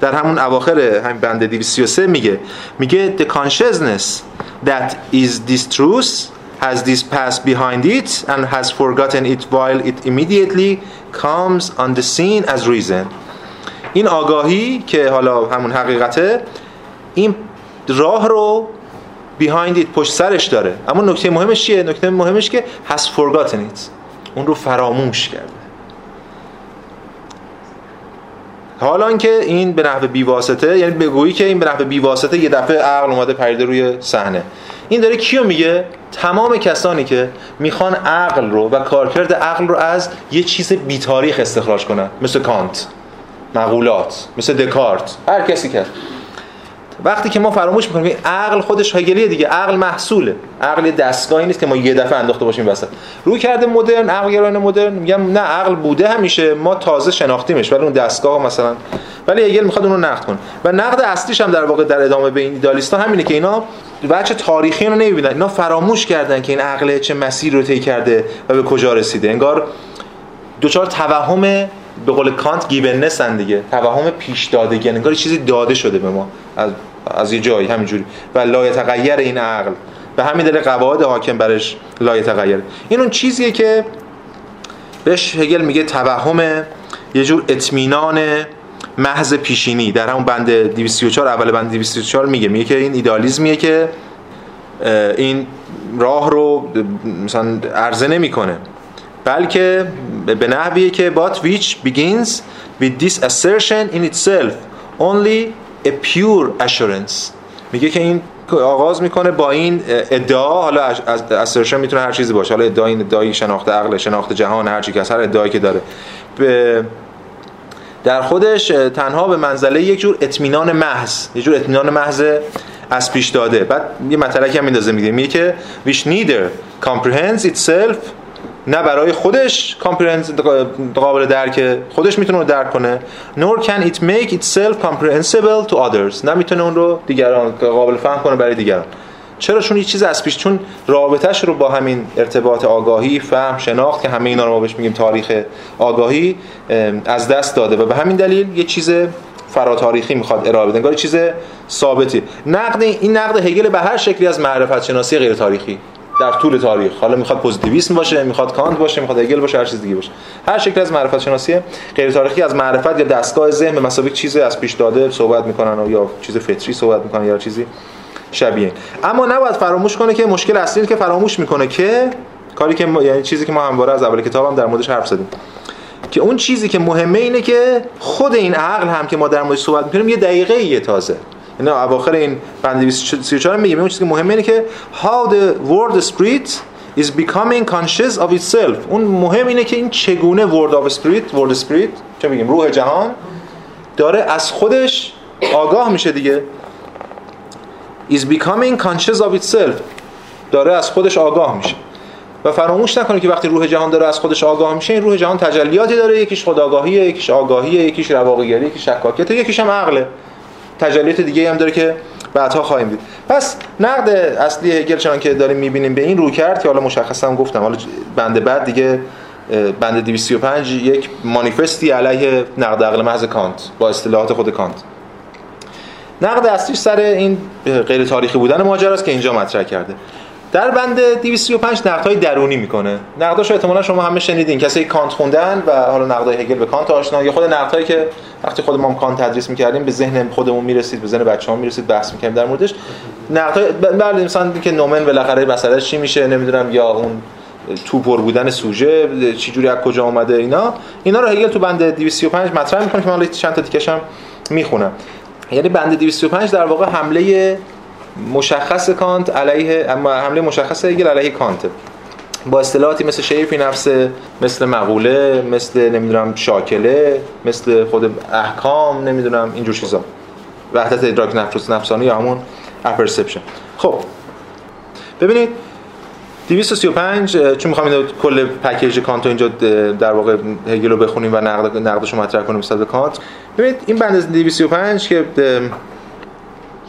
در همون اواخر همین بند 233 میگه میگه the consciousness that is this truth has this past behind it and has forgotten it while it immediately comes on the scene as reason این آگاهی که حالا همون حقیقته این راه رو behind it پشت سرش داره. اما نکته مهمش چیه؟ نکته مهمش که forgotten it. اون رو فراموش کرده. حالا که این به نحو بیواسطه یعنی بگویی که این به نحو بیواسطه یه دفعه عقل اومده پریده روی صحنه. این داره کیو میگه؟ تمام کسانی که می‌خوان عقل رو و کارکرد عقل رو از یه چیز بیتاریخ استخراج کنن. مثل کانت. مقولات. مثل دکارت. هر کسی که وقتی که ما فراموش می‌کنیم عقل خودش هگلیه دیگه. عقل محصوله. عقل دستگاهی نیست که ما یه دفعه انداخته باشیم وسط. روی کرده مدرن عقل گرایان مدرن میگم نه عقل بوده همیشه. ما تازه شناختیمش ولی اون دستگاه مثلا. ولی هگل می‌خواد اون رو نقد کنه. و نقد اصلیش هم در واقع در ادامه به این ایدالیستا همینه که اینا بچه تاریخی رو نمی‌بینن. اینا فراموش کردن که این عقل چه مسیر رو طی کرده و به کجا رسیده. انگار دوچار توهم به قول کانت گیوننس دیگه. توهم پیش دادگی انگار چیزی داده شده به ما. از از یه جایی همینجوری. و لایه تغییر این عقل. به همین دلیل قواعد حاکم برش لایه تغییر. این اون چیزیه که بهش هگل میگه توهم یه جور اطمینان محض پیشینی. در همون بند 234 اول بند 234 میگه. میگه که این ایدالیزمیه که این راه رو مثلا عرضه نمی‌کنه. بلکه به نحویه که but which begins with this assertion in itself. Only a pure assurance. میگه که این آغاز می‌کنه با این ادعا حالا assertion می‌تونه هر چیزی باشه. حالا ادعا این ادعای شناخت عقل شناخت جهان هر چی که هر ادعایی که داره. در خودش تنها به منزله یک جور اطمینان محض یک جور اطمینان محض از پیش داده. بعد یه مطلقی هم میندازه میگه میگه که which neither comprehends itself نه برای خودش کامپرهنس قابل درک خودش می‌تونه رو درک کنه nor can it make itself comprehensible to others. نه می‌تونه اون رو دیگران قابل فهم کنه برای دیگران. چرا؟ چون یه چیز از پیش چون رابطهش رو با همین ارتباط آگاهی فهم شناخت که همه اینا رو ما بهش میگیم تاریخ آگاهی از دست داده و به همین دلیل یه چیز فراتاریخی می‌خواد ارائه بده. انگار چیز ثابتی. نقد این نقد هگل به هر شکلی از معرفت شناسی غیر تاریخی. در طول تاریخ. حالا می‌خواد پوزیتیویسم باشه می‌خواد کانت باشه می‌خواد هگل باشه هر چیز دیگه باشه. هر شکل از معرفت شناسی غیر تاریخی از معرفت یا دستگاه ذهن به مسابقه چیزی از پیش داده صحبت می‌کنن یا چیز فطری صحبت می‌کنن یا چیزی شبیه. اما نباید فراموش کنه که مشکل اصلی که فراموش می‌کنه که کاری که ما... یعنی چیزی که ما همواره از اول کتابم هم در موردش حرف زدیم. که اون چیزی که مهمه اینه که خود این عقل هم که ما در موردش صحبت می‌کنیم یه دقیقه یه تازه. اینا اواخر این بند 234 میگه اون چیزی که مهمه اینه که how the world spirit is becoming conscious of itself. اون مهم اینه که این چگونه world of spirit world spirit چه میگیم روح جهان داره از خودش آگاه میشه دیگه. Is becoming conscious of itself. داره از خودش آگاه میشه. و فراموش نکنید که وقتی روح جهان داره از خودش آگاه میشه این روح جهان تجلیاتی داره. یکیش خداگاهیه یکیش آگاهیه یکیش رواقیگری یکیش شکاکیت یکیش هم عقله. تجلیات دیگه هم داره که بعدها خواهیم دید. پس نقد اصلی هگل چنان که داریم می‌بینیم به این رو کرد که حالا مشخصا گفتم حالا بنده بعد دیگه بند 235 یک مانیفستی علیه نقد عقل محض کانت با اصطلاحات خود کانت. نقد اصلیش سر این غیر تاریخی بودن ماجراست که اینجا مطرح کرده. در بند 235 نقدهای درونی می‌کنه. نقداشو احتمالا شما همه شنیدین. کسی کانت خوندن و حالا نقدای هگل به کانت آشنا. یا خود نقدهایی که وقتی خود ما کانت تدریس می‌کردیم به ذهن خودمون می‌رسید به ذهن بچه‌ها می‌رسید بحث می‌کردیم. در موردش نقدهای بله مثلا که نومن بالاخره مسئله چی میشه نمی‌دونم یا اون تو پر بودن سوژه چه جوری از کجا اومده اینا. اینا رو هگل تو بند 235 مطرح می‌کنه که من چند تا تیکش می‌خونم. یعنی بند 205 در واقع حمله مشخص کانت علیه حمله مشخص هگل علیه کانت. با اصطلاحاتی مثل شیء فی نفسه مثل مقوله مثل نمی‌دونم شاکله مثل خود احکام نمی‌دونم اینجور چیزا. وحدت ادراک نفس نفسانی یا همون apperception. خب ببینید 235 چون می‌خوام اینو کل پکیج کانت اینجا در واقع هگل رو بخونیم و نقد نقدش رو مطرح کنیم به کانت. ببینید این بند 235 که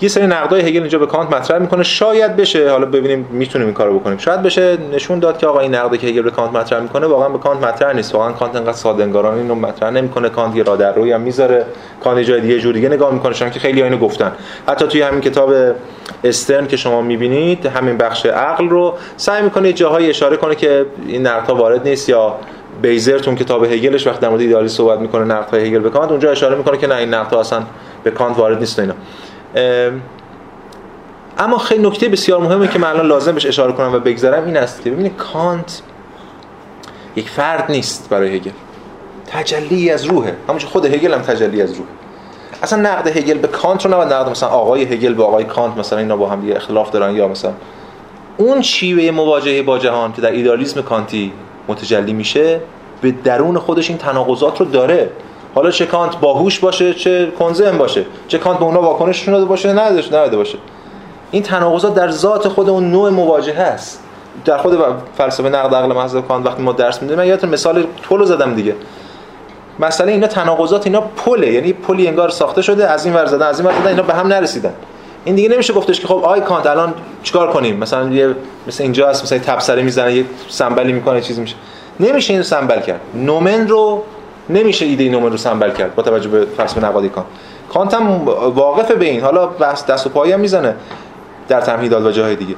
یه سری نقدای هگل اینجا به کانت مطرح می‌کنه. شاید بشه حالا ببینیم می‌تونیم این کارو بکنیم. شاید بشه نشون داد که آقا این نقدی که هگل به کانت مطرح می‌کنه واقعا به کانت مطرح نیست. واقعا کانت انقدر ساده انگارانه اینو مطرح نمی‌کنه. کانت یه راه در روی هم می‌ذاره. کانت جای دیگه جور دیگه نگاه می‌کنه. چون که خیلی اینو گفتن. حتی توی همین کتاب استرن که شما می‌بینید همین بخش عقل رو سعی می‌کنه جاهای اشاره کنه که این نقدها وارد نیست یا بیزر تو کتاب هگلش وقتی در مورد ایدئالیسم صحبت می‌کنه نقدهای هگل به کانت اونجا اشاره می‌کنه که نه این نقدها اصلا به کانت وارد نیست اینا. اما خیلی نکته بسیار مهمه که من الان لازم بهش اشاره کنم و بگذارم این است که ببینید کانت یک فرد نیست برای هگل. تجلی از روحه. همونجور خود هگل هم تجلی از روحه. اصلا نقد هگل به کانت رو نباید نقد مثلا آقای هگل به آقای کانت مثلا اینا با هم دیگه اختلاف دارن یا مثلا. اون شیوه مواجهه با جهان که در ایدالیسم کانتی متجلی میشه به درون خودش این تناقضات رو داره. حالا چه کانت باهوش باشه چه کندذهن باشه چه کانت به اونا واکنش داده باشه نداشت نداده باشه. این تناقضات در ذات خود اون نوع مواجهه است. در خود فلسفه نقد عقل محض کانت وقتی ما درس میدیم من یادتون مثال پلو زدم دیگه. مسئله اینا تناقضات اینا پله. یعنی پلی انگار ساخته شده از این ور زدن از این ور زدن اینا به هم نرسیدن. این دیگه نمیشه گفتش که خب آقای کانت الان چیکار کنیم؟ مثلا یه مثل اینجا هست مثلا تبصره می‌زنه یه سمبلی می‌کنه چیزی میشه. نمیشه اینو سمبل کرد. نومن رو نمیشه ایده نومن رو سمبل کرد با توجه به فلسفه نقادی کانت کانت هم واقفه به این. حالا بس دست و پایی هم می‌زنه در تمهیدات و جاهای دیگه.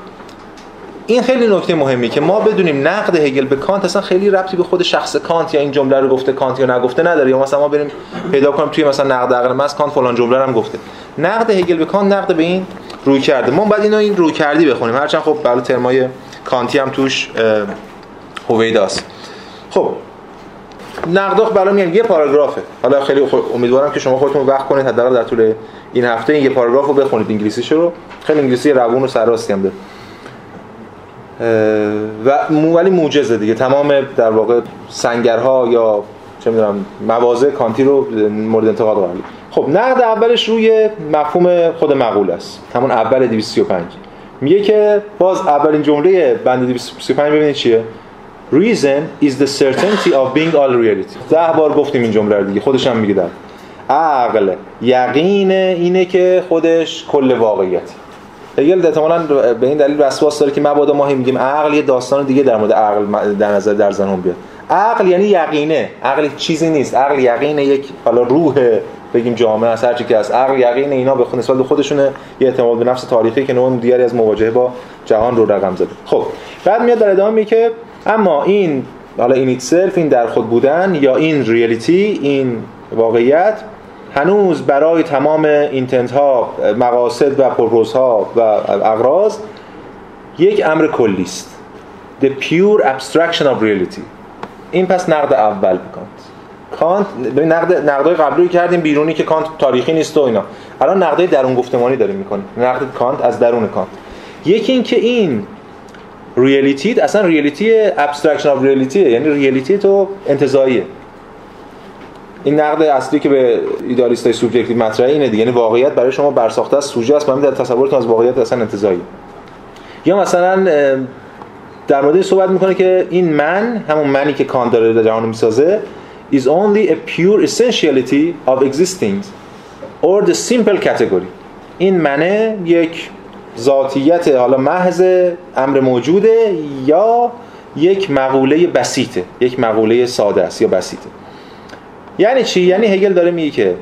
این خیلی نکته مهمی که ما بدونیم نقد هگل به کانت اصلا خیلی ربطی به خود شخص کانت یا این جمله رو گفته کانت یا نگفته نداره. یا مثلا ما بریم پیدا کنیم توی مثلا نقد عقل محض کانت فلان جمله هم گفته. نقد هگل به کانت نقد به این روی کرده. ما بعد اینو این روی کردی بخونیم. هرچند خب برای ترمای کانتی هم توش هویداست خب نقداخ برای میگم یه پاراگرافه. حالا خیلی امیدوارم که شما خودتون وقت کنید حداقل در طول این هفته این یه پاراگراف رو بخونید انگلیسیش رو. خیلی انگلیسی روون و سراستی هم داره و ولی موجزه دیگه. تمام در واقع سنگرها یا چه می‌دونم مواضع کانتی رو مورد انتقاد قرار خب نقد اولش روی مفهوم خود مقوله است. همون اول 235 میگه که باز اولین جمله بند 235 ببینید چیه؟ Reason is the certainty of being all reality. ده بار گفتیم این جمله رو دیگه خودش هم میگه عقل یقین اینه که خودش کل واقعیت. هگل احتمالاً به این دلیل وسواس داره که مبادا ما میگیم عقل یه داستان دیگه در مورد عقل در نظر در ذهنم بیاد. عقل یعنی یقینه. عقل چیزی نیست. عقل یقینه یک حالا روح بگیم جامعه از هر چی که هست. عقل یقین اینا به نسبت به خودشونه. یه اعتماد به نفس تاریخی که نوع دیگری از مواجهه با جهان رو رقم زده. خب بعد میاد در ادامه میگه اما این حالا این itself این در خود بودن یا این reality این واقعیت هنوز برای تمام intent ها مقاصد و purpose ها و اغراض یک امر کلی است. The pure abstraction of reality. این پس نقد اول کانت کانت نقد نقدای قبلی کردیم بیرونی که کانت تاریخی نیست و اینا. الان نقدای درون گفتمانی داریم می‌کنیم. نقد کانت از درون کانت. یکی این که این reality اصلا reality abstraction of reality یعنی reality تو انتزاعیه این نقد اصلی که به ایدالیستای subjective مطرحه اینه دیگه یعنی واقعیت برای شما برساخته است سوژه است در تصورتون از واقعیت اصلا انتزاعی یا مثلا در مورد صحبت می‌کنه که این من همون منی که کانت داره در جهان می‌سازه is only a pure essentiality of existing or the simple category. این منه یک ذاتیت حالا محض امر موجوده یا یک مقوله بسیطه یک مقوله ساده است یا بسیطه یعنی چی؟ یعنی هگل داره میگه که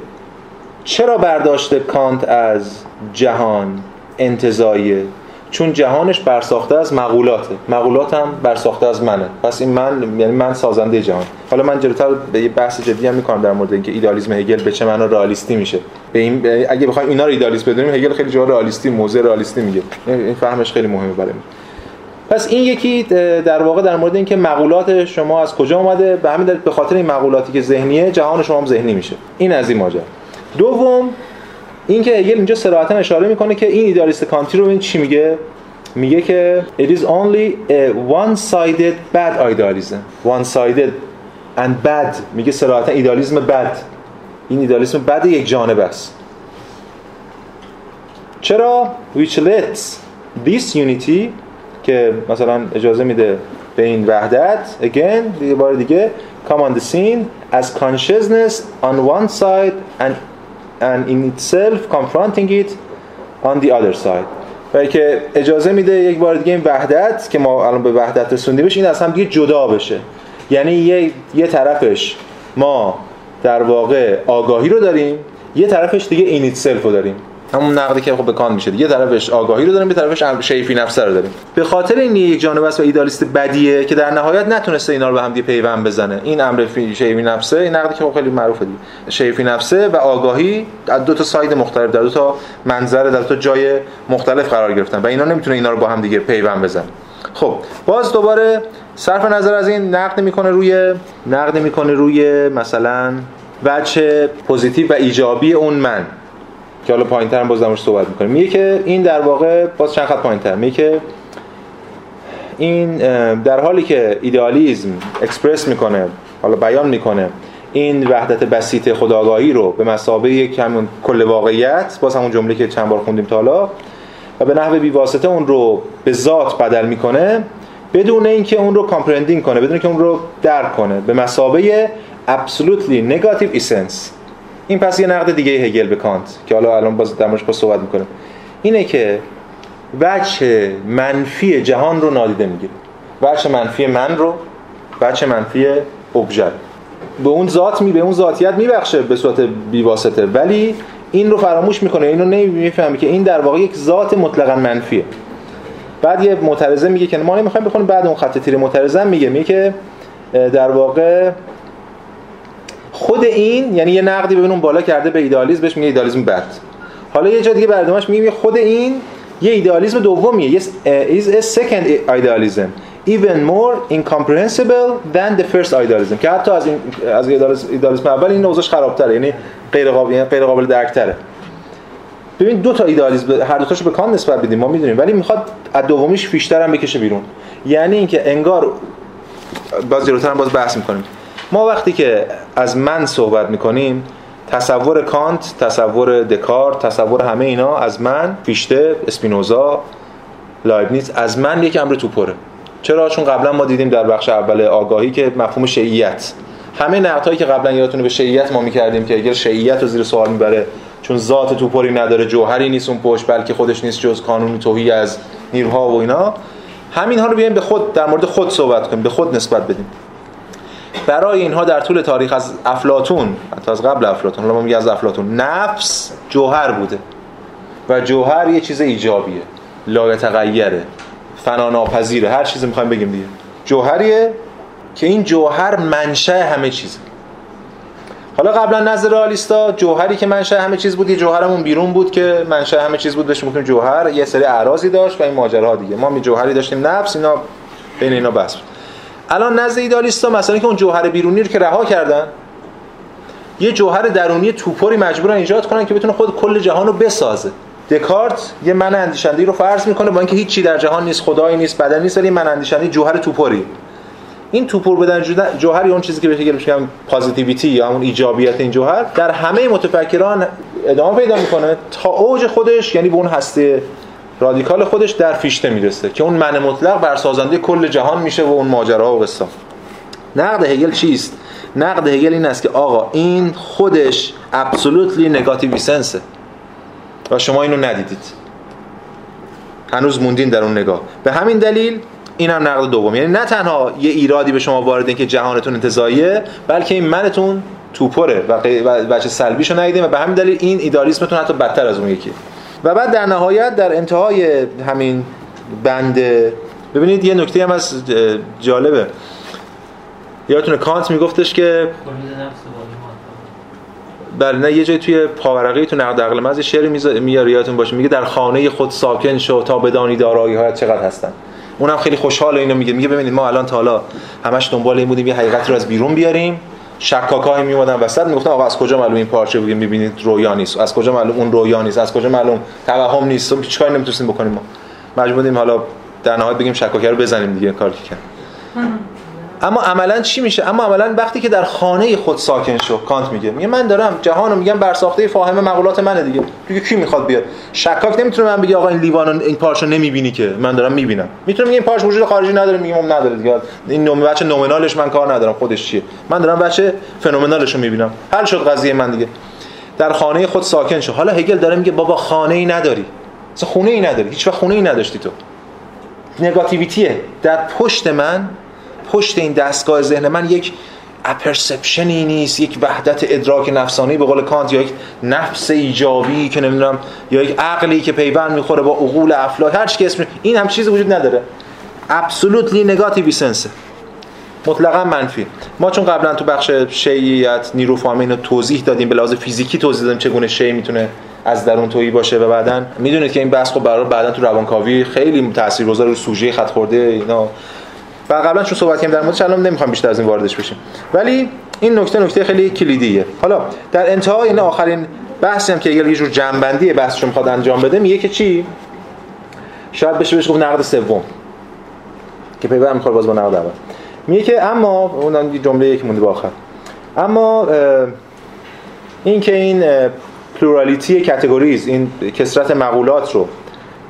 چرا برداشت کانت از جهان انتظاییه چون جهانش برساخته از مقولاته. مقولات هم برساخته از منه. پس این من یعنی من سازنده جهان. حالا من جلوتر به یه بحث جدی هم می‌کنم در مورد اینکه ایدالیسم هگل به چه معنا رئالیستی میشه. به این اگه بخوایم اینا رو ایدالیست بدونیم هگل خیلی جا رئالیستی موزه رئالیستی میگه. این فهمش خیلی مهمه برای من. پس این یکی در واقع در مورد اینکه مقولات شما از کجا اومده؟ به همین دلیل به خاطر این مقولاتی که ذهنیه جهان شما هم ذهنی میشه. این از این ماجرا. دوم اینکه هگل اینجا صراحتا اشاره می‌کنه که این ایدالیست کانتی رو این چی میگه. میگه که it is only a one sided bad idealism. One sided and bad. میگه صراحتا ایدالیسم بد. این ایدالیسم بد یک جانب است. چرا؟ Which lets this unity که مثلا اجازه میده به این وحدت. Again یه بار دیگه come on the scene as consciousness on one side and and in itself confronting it on the other side. و که اجازه میده یک بار دیگه این وحدت که ما الان به وحدت رسوندیمش این از هم دیگه جدا بشه. یعنی یه, یه طرفش ما در واقع آگاهی رو داریم یه طرفش دیگه این رو داریم. همون نقدی که خب به کان میشه یه طرفش آگاهی رو داریم یه طرفش شیفی نفسه رو داریم. به خاطر این یک جانب است و ایدالیست بدیه که در نهایت نتونسته اینا رو به هم دیگه پیوند بزنه. این امر شیفی نفسه این نقدی که خب خیلی معروفه دیگه. شیء فی نفسه و آگاهی از دو تا side مختلف در دو تا منظر در دو تا جای مختلف قرار گرفتن و اینا نمی‌تونه اینا رو با هم دیگه پیوند بزنه. خب باز دوباره صرف نظر از این نقد می‌کنه روی نقد می‌کنه روی مثلا وجه positive و ایجابی اون من. که حالا پایینتر باز در موردش صحبت می‌کنیم. میگه که این در واقع باز چند خط پایینتر. میگه که این در حالی که ایدئالیسم اکسپرس می‌کنه حالا بیان می‌کنه این وحدت بسیط خودآگاهی رو به مثابه یک همون کل واقعیت باز همون جمله که چند بار خوندیم تا حالا و به نحو بیواسطه اون رو به ذات بدل می‌کنه بدون اینکه اون رو comprehending کنه بدون اینکه اون رو درک کنه به مثابه absolutely negative essence. این پس یه نقد دیگه هگل به کانت که حالا الان باز در با صحبت می‌کنه اینه که وجه منفی جهان رو نادیده می‌گیره. وجه منفی من رو وجه منفی ابژه به اون ذات می به اون ذاتیت میبخشه به صورت بیواسطه. ولی این رو فراموش می‌کنه. اینو نمی‌فهمه که این در واقع یک ذات مطلقا منفیه. بعد یه معترضه میگه که ما نمی‌خوایم بخونیم بعد اون خط تیر معترضه میگه. میگه که در واقع خود این یعنی یه نقدی ببین اون بالا کرده به ایدالیسم بهش میگه ایدالیسم بد. حالا یه جا دیگه بردمش میگه خود این یه ایدالیسم دومیه is a second idealism. Even more incomprehensible than the first idealism. که حتی از این از ایدالیسم اول این اوضاعش خرابتره یعنی غیر قابل یعنی غیر قابل درکتره. ببین دو تا ایدالیسم هر دو تاشو به کان نسبت بدیم ما می‌دونیم. ولی می‌خواد از دومیش بیشتر هم بکشه بیرون. یعنی اینکه انگار باز جلوتر هم باز بحث می‌کنیم. ما وقتی که از من صحبت می‌کنیم تصور کانت تصور دکارت تصور همه اینا از من فیشته اسپینوزا لایبنیز از من یک امر توپره چرا؟ چون قبلا ما دیدیم در بخش اول آگاهی که مفهوم شیعیت. همه نقدهایی که قبلا یادتونه به شیعیت ما می‌کردیم که اگر شیعیت رو زیر سوال می‌بره چون ذات توپری نداره جوهری نیست اون پشت بلکه خودش نیست جز قانون توهی از نیروها و اینا همین ها رو بیایم به خود در مورد خود صحبت کنیم به خود نسبت بدیم. برای اینها در طول تاریخ از افلاتون حتی از قبل افلاتون حالا میگه از افلاتون نفس جوهر بوده. و جوهر یه چیز ایجابیه. لایتغیره فناناپذیره هر چیزی می‌خوایم بگیم دیگه. جوهریه که این جوهر منشأ همه چیزه حالا قبلا نظر رئالیستا جوهری که منشأ همه چیز بود یه جوهرمون بیرون بود که منشأ همه چیز بود بهش میگیم جوهر. یه سری اعراضی داشت و این ماجراها دیگه. ما می جوهری داشتیم نفس اینا بین اینا بس الان نزد ایدالیستا مثلا که اون جوهر بیرونی رو که رها کردن یه جوهر درونی توپری مجبورن ایجاد کنن که بتونه خود کل جهان رو بسازه. دکارت یه من اندیشنده رو فرض می‌کنه با اینکه هیچی در جهان نیست خدایی نیست بدن نیست ولی من اندیشنده جوهر توپری. این توپر بدن جوهری اون چیزی که بهش میگم پازیتیویتی یا اون ایجابیت این جوهر در همه متفکران ادامه پیدا می‌کنه تا اوج خودش یعنی به اون هسته رادیکال خودش در فیشته می‌رسه که اون من مطلق بر سازنده کل جهان میشه و اون ماجرا و قصه. نقد هگل چیست؟ نقد هگل این است که آقا این خودش ابسولوتلی نگاتیو سنسه و شما اینو ندیدید. هنوز موندین در اون نگاه. به همین دلیل این هم نقد دوم. یعنی نه تنها یه ایرادی به شما وارده که جهانتون انتزاعیه بلکه این منتون توپره و بچه سلبیشو ندیدیم و به همین دلیل این ایدالیسمتون حتی بدتر از اون یکی و بعد در نهایت در انتهای همین بند ببینید یه نکته هم از جالبه. یادتونه کانت میگفتش که بله نه یه جای توی پاورقی تو نقد عقل مز شعری میاره یادتون باشه. میگه در خانه خود ساکن شو تا بدانی دارایی ها چقدر هستن. اونم خیلی خوشحال اینو میگه. میگه ببینید ما الان تا حالا همش دنبال این بودیم یه حقیقت رو از بیرون بیاریم. شکاکای میومدن وسط می‌گفتن آقا از کجا معلوم این پارچه بگیم می‌بینید رویا نیست؟ از کجا معلوم اون رویا نیست؟ از کجا معلوم توهم نیست؟ چیکار نمی‌تونیم بکنیم ما؟ مجبور بودیم حالا در نهایت بگیم شکاکه رو بزنیم دیگه کار که کرد اما عملا چی میشه؟ اما عملا وقتی که در خانه خود ساکن شو کانت میگه. میگه من دارم جهانو میگم بر ساخته فاهمه مقولات منه دیگه. دیگه کی می‌خواد بیاد؟ شکاک نمی‌تونه من بگه آقا این لیوان این پارچه نمی‌بینی که. من دارم می‌بینم. می‌تونه میگه این پارچه وجود خارجی نداره میگم نداره دیگه. این نوم بچه نومنالش من کار ندارم خودش چیه؟ من دارم بچه فنومنالش رو می‌بینم. حل شد قضیه من دیگه. در خانه خود ساکن شو. حالا هگل داره میگه بابا خانه ای نداری. خونه ای نداری. هیچ وقت خونه ای نداشتی تو. negativity ه. در پشت من پشت این دستگاه ذهن من یک apperception ی نیست یک وحدت ادراک نفسانی به قول کانت یا یک نفس ایجابی که نمی‌دونم یا یک عقلی که پیوند می‌خوره با عقول افلاک هر چی که اسم این هم چیزی وجود نداره. absolutely negative essence مطلقا منفی. ما چون قبلا تو بخش شیعیت نیروفامین رو توضیح دادیم به لحاظ فیزیکی توضیح دادیم چگونه شی می‌تونه از درون تویی باشه و بعدا. می‌دونید که این بحث خب برای بعدا تو روانکاوی خیلی تاثیرگذار رو سوژه خط خورده اینا. و قبلا چون صحبت کردیم در موردش الان نمی‌خوام بیشتر از این واردش بشیم. ولی این نکته نکته خیلی کلیدیه. حالا در انتهای این آخرین بحثی هم که یه جور جنبندی بحثش می‌خواد انجام بده میگه که چی؟ شاید بشه بهش گفت نقد سوم که پیوند می‌خواد باز با نقد اول. میگه که اما اون جمله یک مونده با اما این که این پلورالیتی کاتگوریز این کسرت مقولات رو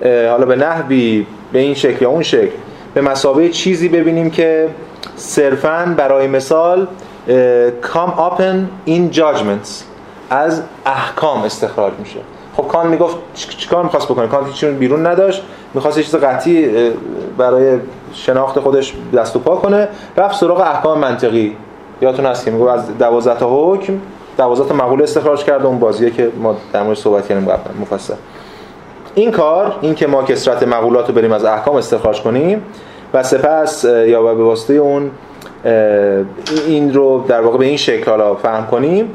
حالا به نحوی به این شکل یا اون شکل به مسابقه چیزی ببینیم که صرفا برای مثال come open in judgments از احکام استخراج میشه. خب کان می‌گفت چیکار می‌خواست بکنه؟ کان هیچ بیرون نداشت می‌خواست چیز قطعی برای شناخت خودش دست و پا کنه رفت سراغ احکام منطقی. یادتون هست که میگه از 12 تا حکم 12 تا مقوله استخراج کرد اون بازیه که ما در مورد صحبت کردیم مفصل. این کار این که ما کسرت مقولات رو بریم از احکام استخراج کنیم و سپس یا به واسطه اون این رو در واقع به این شکل حالا فهم کنیم.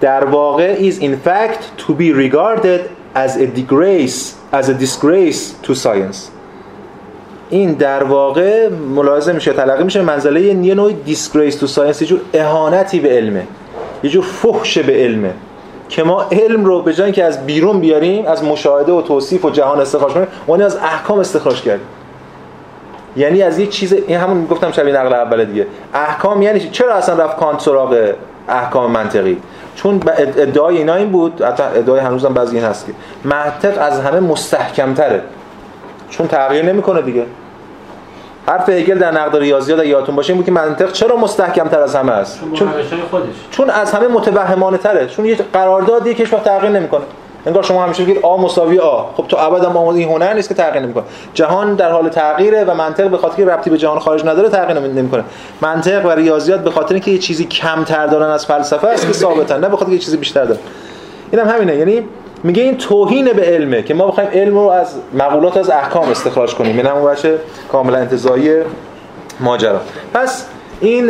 در واقع is in fact to be regarded as a disgrace as a disgrace to science. این در واقع ملاحظه میشه تلقی میشه منزله یه نوع disgrace to science یه جور اهانتی به علمه یه جور فحش به علمه. که ما علم رو به جای که از بیرون بیاریم از مشاهده و توصیف و جهان استخراج کنیم اون از احکام استخراج کردیم. یعنی از یک چیز این همون گفتم شبیه نقل اول دیگه. احکام یعنی چرا اصلا رفت کانت سراغ احکام منطقی؟ چون ادعای اینا این بود حتی ادعای هنوزم بعضی این هست که منطق از همه مستحکم تره چون تغییر نمی‌کنه دیگه. حرف هگل در نقد ریاضیات یادتون باشه این بود که منطق چرا مستحکم تر از همه است؟ چون خودش. چون از همه متوهمانه تره چون یه قراردادی که هیچ تغییر نمی‌کنه. انگار شما همیشه بگید آ مساوی آ. خب تو ابدا ما این هنر نیست که تغییر نمی‌کنه. جهان در حال تغییره و منطق به خاطر که ربطی به جهان خارج نداره تغییر نمی‌کنه. منطق و ریاضیات به خاطر اینکه یه چیزی کمتر دارن از فلسفه است که ثابتن نه به خاطر یه چیزی بیشتر دارن. اینم هم همینه. یعنی میگه این توهین به علمه که ما بخوایم علم رو از مقولات از احکام استخراج کنیم. این هم باشه کاملا انتزاعی ماجرا. پس این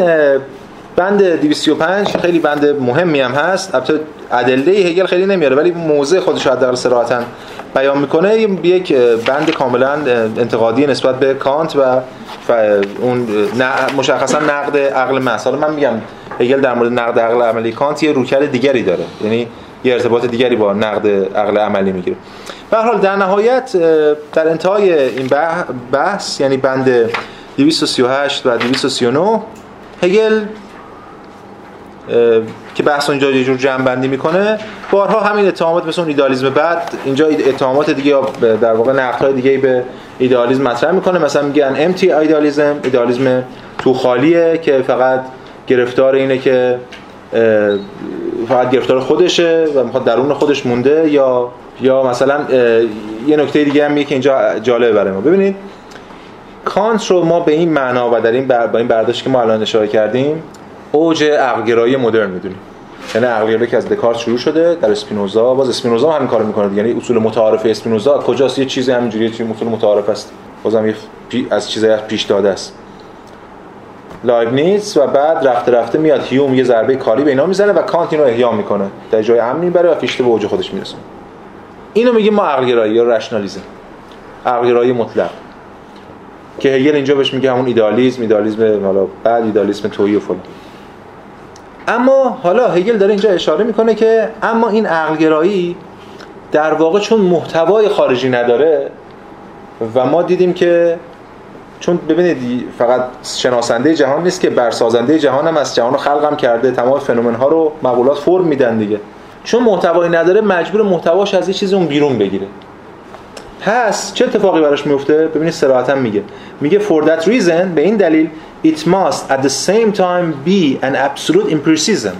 بند 235 خیلی بند مهمی هم هست. البته ادله هگل خیلی نمیاره ولی موضع خودش رو حداقل صراحتا بیان می‌کنه. یک بند کاملا انتقادی نسبت به کانت و اون مشخصا نقد عقل محض. حالا من میگم هگل در مورد نقد عقل عملی کانت یه روکر دیگری داره. یعنی یه ارتباط دیگری با نقد عقل عملی می‌گیره. به حال در نهایت در انتهای این بحث یعنی بند 238 و 239 هگل که بحث اونجا یه جور جمع بندی می‌کنه بارها همین اتهامات مثل اون ایدالیسم بعد اینجا اتهامات دیگه در واقع نقدهای دیگه به ایدالیسم مطرح می‌کنه. مثلا میگن امتی ایدالیسم ایدالیسم تو خالیه که فقط گرفتار اینه که فقط گرفتار خودشه و می‌خواد درون خودش مونده یا یا مثلا یه نکته دیگه هم که اینجا جالبه برای ما. ببینید کانت رو ما به این معنا و در این با این برداشت که ما الان اشاره کردیم اوج عقلگرایی مدرن می‌دونیم. یعنی عقلگرایی که از دکارت شروع شده در اسپینوزا باز اسپینوزا هم همین کارو می‌کنه یعنی اصول متعارف اسپینوزا کجاست؟ یه چیزی همینجوری چیزی اصول متعارف است. بازم یکی از چیزایی پیش داده است. لایبنیتس و بعد رفته رفته میاد هیوم یه ضربه کاری به اینا می‌زنه و کانت اینو احیا می‌کنه. در جای امن می‌بره و فیشته به اوج خودش میرسونه اینو میگیم ما عقلگرایی یا rationalism عقلگرایی مطلق. که هگل اینجا بهش میگه همون ایدالیسم ایدالیسم حالا بعد ایدالیسم تهی و فلان. اما حالا هگل داره اینجا اشاره می‌کنه که اما این عقلگرایی در واقع چون محتوای خارجی نداره و ما دیدیم که چون ببینید فقط شناسنده جهان نیست که برسازنده هم از جهان خلقم کرده. تمام فنومن ها رو مقولات فرم میدن دیگه. چون محتوایی نداره مجبور محتواش از یه چیزی اون بیرون بگیره. پس چه اتفاقی براش میفته؟ ببینید صراحتا میگه. میگه for that reason به این دلیل it must at the same time be an absolute empiricism.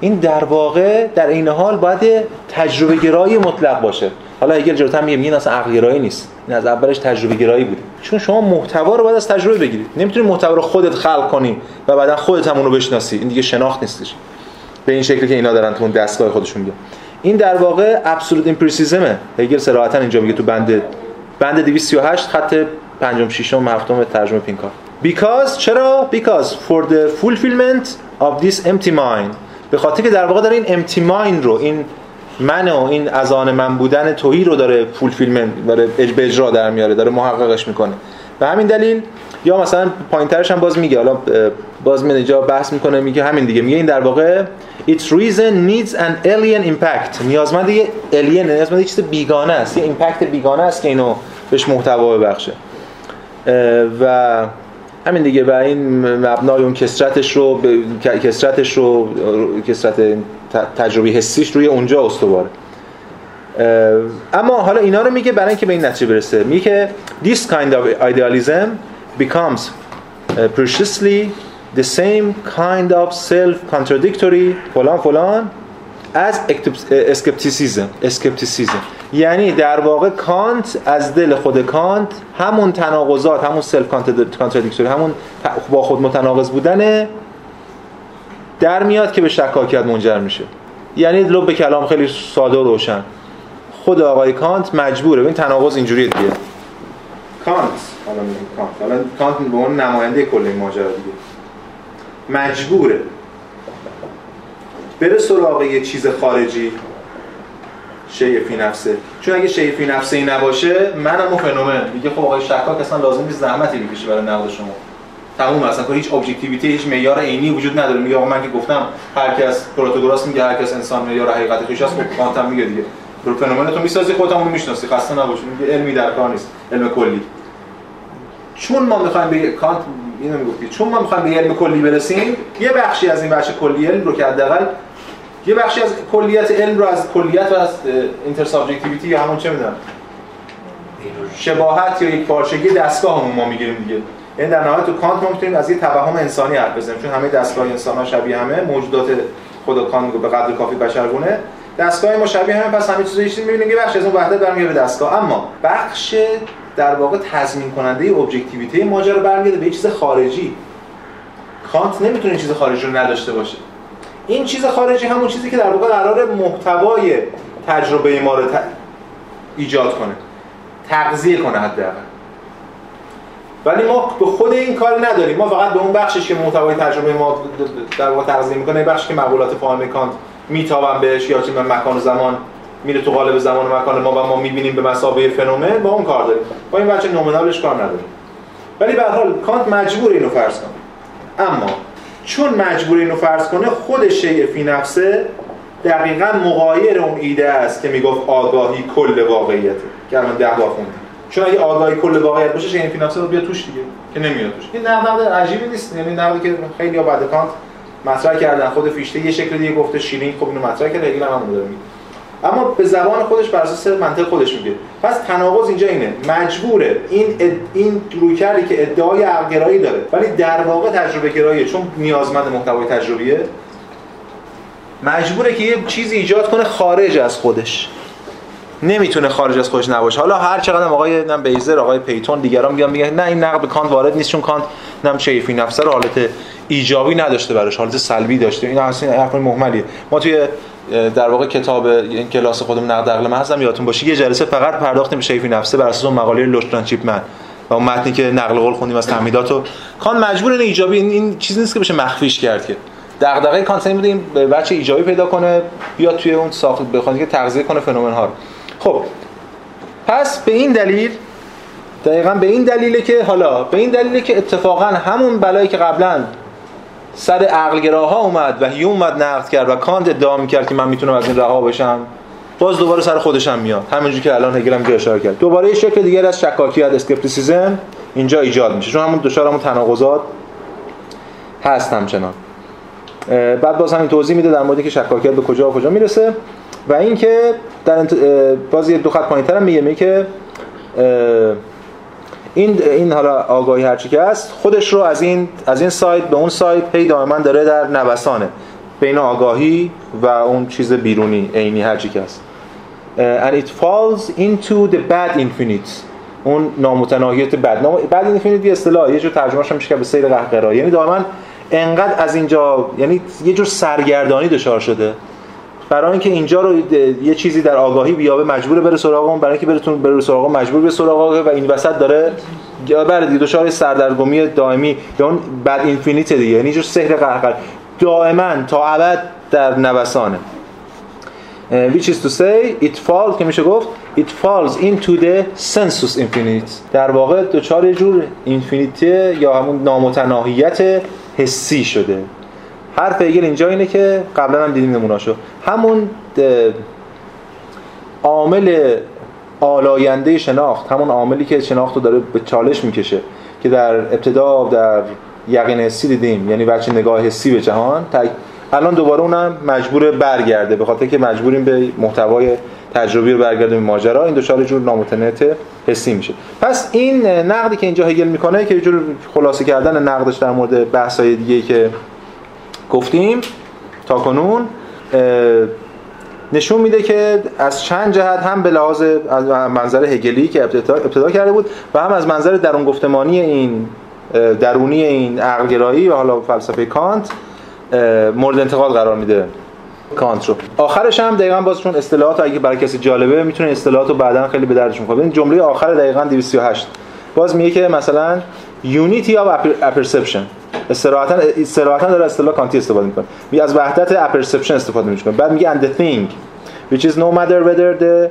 این در واقع در این حال باید تجربه گرایی مطلق باشه. حالا اگر جلوتر میگه این اصلا عقل نیست. این از اولش تجربه گرایی بوده چون شما محتوا رو باید از تجربه بگیرید. نمی‌تونی محتوا رو خودت خلق کنی و بعدا خودت هم اونو بشناسی. این دیگه شناخت نیستش. به این شکلی که اینا دارن تو اون دستگاه خودشون میگن. این در واقع ابسولوت امپریسیزمه هگل صراحتا اینجا میگه تو بند بند 238 خط پنجم ششم هفتم ترجمه پینکار. Because چرا؟ Because for the fulfillment of this empty mind. به خاطر که در واقع داره این empty mind رو این من و این از آن من بودن تهی رو داره fulfillment داره به اجرا در میاره داره محققش می‌کنه. به همین دلیل یا مثلا پایینترش هم باز میگه حالا باز من اینجا بحث می‌کنه میگه همین دیگه میگه این در واقع its reason needs an alien impact. نیازمند یه alien نیازمند یه چیز بیگانه است یه impact بیگانه است که اینو بهش محتوا ببخشه. و همین دیگه و این مبنای اون کسرتش رو کسرتش رو کسرت تجربی حسیش روی اونجا استواره اما حالا اینا رو میگه برای اینکه به این نتیجه برسه. میگه this kind of idealism becomes precisely the same kind of self contradictory فلان فلان as skepticism. Skepticism. یعنی در واقع کانت از دل خود کانت همون تناقضات همون self-contradictory همون با خود متناقض بودن در میاد که به شکاکیت منجر میشه. یعنی لب کلام خیلی ساده و روشن. خود آقای کانت مجبوره. این تناقض اینجوری دیگه. کانت. حالا کانت. حالا کانت به اون نماینده کل این ماجرا دیگه. مجبوره. بره سراغ یه چیز خارجی. شیء فی نفسه. چون اگه شیء فی نفسه ای نباشه منم اون phenomenon. میگه خب آقای شکاک اصلا لازم نیست زحمتی بکشه برای نقد شما. تموم اصلا که هیچ objectivity هیچ معیار عینی وجود نداره. میگه آقا من که گفتم هر کس پروتاگوراس میگه هر کس انسان معیار حقیقت توش هست خب کانت هم میگه دیگه. رو phenomenon تو می‌سازی خودت هم می‌شناسی. خسته نباش میگه علمی در کار نیست علم کلی. چون ما می‌خوایم به کانت اینو می‌گفتی. چون ما می‌خوایم به علم کلی برسیم یه بخشی از این بخش کلی علم رو که حداقل یه بخشی از کلیت علم رو از کلیت و از intersubjectivity یا همون چه می‌دونم؟ شباهت یا یک پارچگی دستگاهمون ما می‌گیریم دیگه. یعنی در نهایت تو کانت ما می‌تونیم از یه توهم انسانی حرف بزنیم. چون همه دستگاه انسان ها شبیه همه موجودات خدا کانت میگه به قدر کافی بشرگونه دستگاه ما شبیه همه پس همه چیزا هیچ می‌بینیم یه بخش از اون وحدت برمیگرده به دستگاه. اما بخش در واقع تضمین کننده ابجکتیویته ماجرا برمیگرده به چیز خارجی. کانت نمی‌تونه چیز خارجی رو نداشته باشه. این چیز خارجی همون چیزی که در واقع قرار محتوای تجربه ما رو ایجاد کنه. تغذیه کنه حداقل. ولی ما به خود این کار نداریم. ما فقط به اون بخشش که محتوای تجربه ما در واقع تغذیه می‌کنه بخشی که مقولات فاهم کانت میتابن بهش یا چه مکان و زمان میره تو قالب زمان و مکان ما و ما می‌بینیم به مسابقه فنومن با اون کار داریم. با این بچه نومنالش کار نداریم. ولی به حال کانت مجبور اینو فرض کنه اما چون مجبور اینو فرض کنه خود شیء فی نفسه دقیقا مغایر اون ایده است که می‌گفت آگاهی کل واقعیته. که الان ده بار خوندیم چون اگه آگاهی کل واقعیت باشه شیء فی نفسه رو بیا توش دیگه که نمیاد توش. این نقد عجیبی نیست. یعنی نقدی که خیلی بعد کانت مطرح کردن. خود فیشته یه شکل دیگه گفته شیرین. خب اینو مطرح کرده هگل هم همون اما به زبان خودش بر اساس منطق خودش میگه. پس تناقض اینجا اینه. مجبوره. این اد... این رویکردی که ادعای عقلگرایی داره. ولی در واقع تجربه گراییه. چون نیازمند محتوای تجربیه. مجبوره که یه چیزی ایجاد کنه خارج از خودش. نمی‌تونه خارج از خودش نباشه. حالا هر چقدر آقای نم بیزر آقای پیتون دیگران میگن میگن نه این نقد به کانت وارد نیست چون کانت نم شیفی نفسه رو حالت ایجابی نداشته براش حالت سلبی داشته. این اصلا حرف مهملیه ما توی در واقع کتاب این کلاس خودم نقد عقل محض هم یادتون باشه یه جلسه فقط پرداختیم به شیفی نفسه بر اساس اون مقاله لوشتران چیپمن. و اون متنی که نقل قول خوندیم از تعمیدات و کان مجبور این ایجابی این, این چیزی نیست که بشه مخفیش کرد که. دغدغه کانت این بودیم بچه ایجابی پیدا کنه بیاد توی اون ساخت بخواد که تغذیه کنه فنومن ها خب پس به این دلیل دقیقا به این دلیله که حالا به این دلیله که اتفاقا همون بلایی که قبلا سر عقلگراها اومد و هیوم اومد نقد کرد و کانت ادعا می‌کرد که من می‌تونم از این رها بشم باز دوباره سر خودش هم میاد. همونجوری که الان هگل هم اشاره کرد. دوباره یه شکل دیگر از شکاکیت skepticism اینجا ایجاد میشه. چون همون دچار همون تناقضات هست همچنان. بعد باز همین توضیح میده در مورد که شکاکیت به کجا و کجا می‌رسه. و اینکه در انت... باز یه دو خط پایینتر هم میگه که این این حالا آگاهی هرچی که هست خودش رو از این از این سایت به اون سایت پی دائما داره در نوسانه. بین آگاهی و اون چیز بیرونی عینی هرچی که هست. and it falls into the bad infinite. اون نامتناهیت بد. نام بد اینفینیت یه اصطلاح یه جور ترجمهش میشه که به سیر قهقرا یعنی دائما انقدر از اینجا یعنی یه جور سرگردانی دچار شده. برای اینکه اینجا رو یه چیزی در آگاهی بیابه مجبور بره سراغ اون. برای اینکه برتون بره سراغ مجبور به سراغ و این وسط داره برای دیگه دچار سردرگمی دائمی یا اون بعد اینفینیت دیگه. یعنی جو سحر قهقر دائما تا ابد در نوسانه. which is to say it falls که میشه گفت it falls into the sensus infinite. در واقع دچار یه جور اینفینیته یا همون نامتناهیت حسی شده. حرف هگل اینجا اینه که قبلا هم دیدیم نموناشو همون عامل آلاینده شناخت همون عاملی که شناخت رو داره به چالش می‌کشه که در ابتدا در یقین حسی دیدیم. یعنی بچه نگاه حسی به جهان الان دوباره اونم مجبور برگرده به خاطر که مجبوریم به محتوای تجربی رو برگردیم ماجرا. این دچار جور نامتنت حسی میشه. پس این نقدی که اینجا هگل می‌کنه که جور خلاصه کردن نقدش در مورد بحث‌های دیگه که گفتیم تا کنون نشون میده که از چند جهت هم به لحاظ از منظر هگلی که ابتدا, ابتدا کرده بود و هم از منظر درون گفتمانی این درونی این عقلگرایی و حالا فلسفه کانت مورد انتقاد قرار میده. کانت رو. آخرش هم دقیقا باز چون اصطلاحات اگه برای کسی جالبه می‌تونه اصطلاحات رو بعدا خیلی به دردشون بخوره این جمله آخر دقیقا 238 باز میگه که مثلا unity of apperception. استراحتا استراحتا داره اصطلاح کانتی استفاده می‌کنه. میگه از وحدت اپرسپشن استفاده می‌کنه. بعد میگه and the thing which is no matter whether the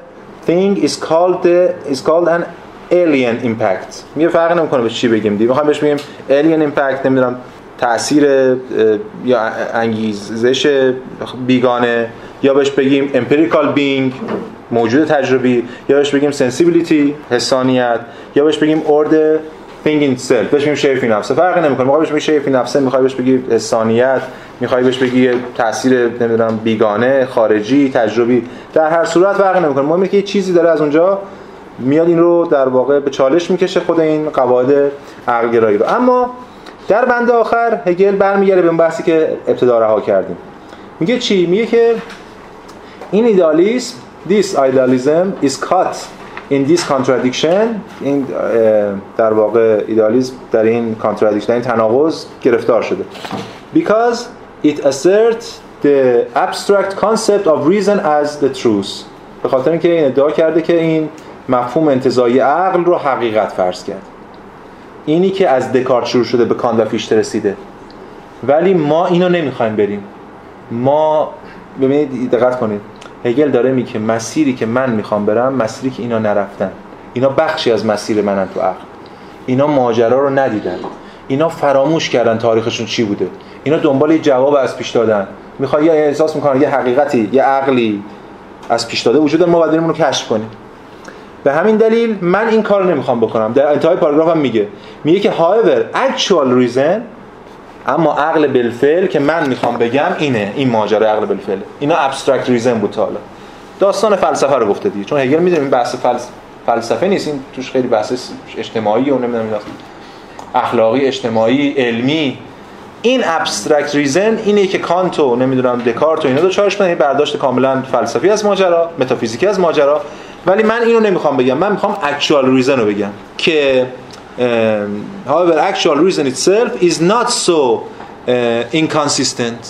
thing is called the, is called an alien impact. میگه فرق نمی‌کنه به چی بگیم دیگه. می‌خوام بهش بگیم alien impact نمی‌دونم. تاثیر یا انگیزش بیگانه یا بهش بگیم empirical being موجود تجربی یا بهش بگیم sensibility حسانیت یا بهش بگیم thing in self بهش میگیم شیء فی نفسه. فرقی نمی‌کنه. می‌خوای بهش بگی شیء فی نفسه می‌خوای بهش بگی حسانیت می‌خوای بهش بگی تاثیر نمی‌دونم بیگانه خارجی تجربی. در هر صورت فرقی نمی‌کنه. مهمه که یه چیزی داره از اونجا میاد این رو در واقع به چالش می‌کشه خود این قواعد عقل رو. اما در بند آخر هگل برمیگره به اون بحثی که ابتدا رها کردیم. میگه چی؟ میگه که این ایدالیسم this idealism is caught in this contradiction. این در واقع ایدالیسم در این contradiction این تناقض گرفتار شده. Because it asserts the abstract concept of reason as the truth. به خاطر اینکه این ادعا کرده که این مفهوم انتزاعی عقل رو حقیقت فرض کرد. اینی که از دکارت شروع شده به کانت و فیشته رسیده. ولی ما اینو نمی‌خوایم بریم. ما ببینید دقت کنید. هگل داره میگه مسیری که من می‌خوام برم مسیری که اینا نرفتن. اینا بخشی از مسیر منن تو عقل. اینا ماجرا رو ندیدن. اینا فراموش کردن تاریخشون چی بوده. اینا دنبال یه جواب از پیش دادن. می‌خوان یه احساس می‌کنن یه حقیقتی یه عقلی از پیش داده. وجود ما باید رو کشف کنیم. به همین دلیل من این کار نمی‌خوام بکنم. در انتهای پاراگراف هم میگه. میگه که however actual reason اما عقل بالفعل که من می‌خوام بگم اینه. این ماجرا عقل بالفعل. اینا abstract reason بود تا حالا. داستان فلسفه رو گفته دیگه. چون هگل می‌دونیم این بحث فلس... فلسفه نیست. این توش خیلی بحث اجتماعی و نمی‌دونم اخلاقی اجتماعی علمی این abstract reason اینه که کانتو نمی‌دونم دکارت و اینا دچارش این برداشت کاملا فلسفی از ماجرا متافیزیکی از ماجرا. ولی من اینو نمی‌خوام بگم من می‌خوام اکچوال ریزن رو بگم که however actual reason itself is not so inconsistent.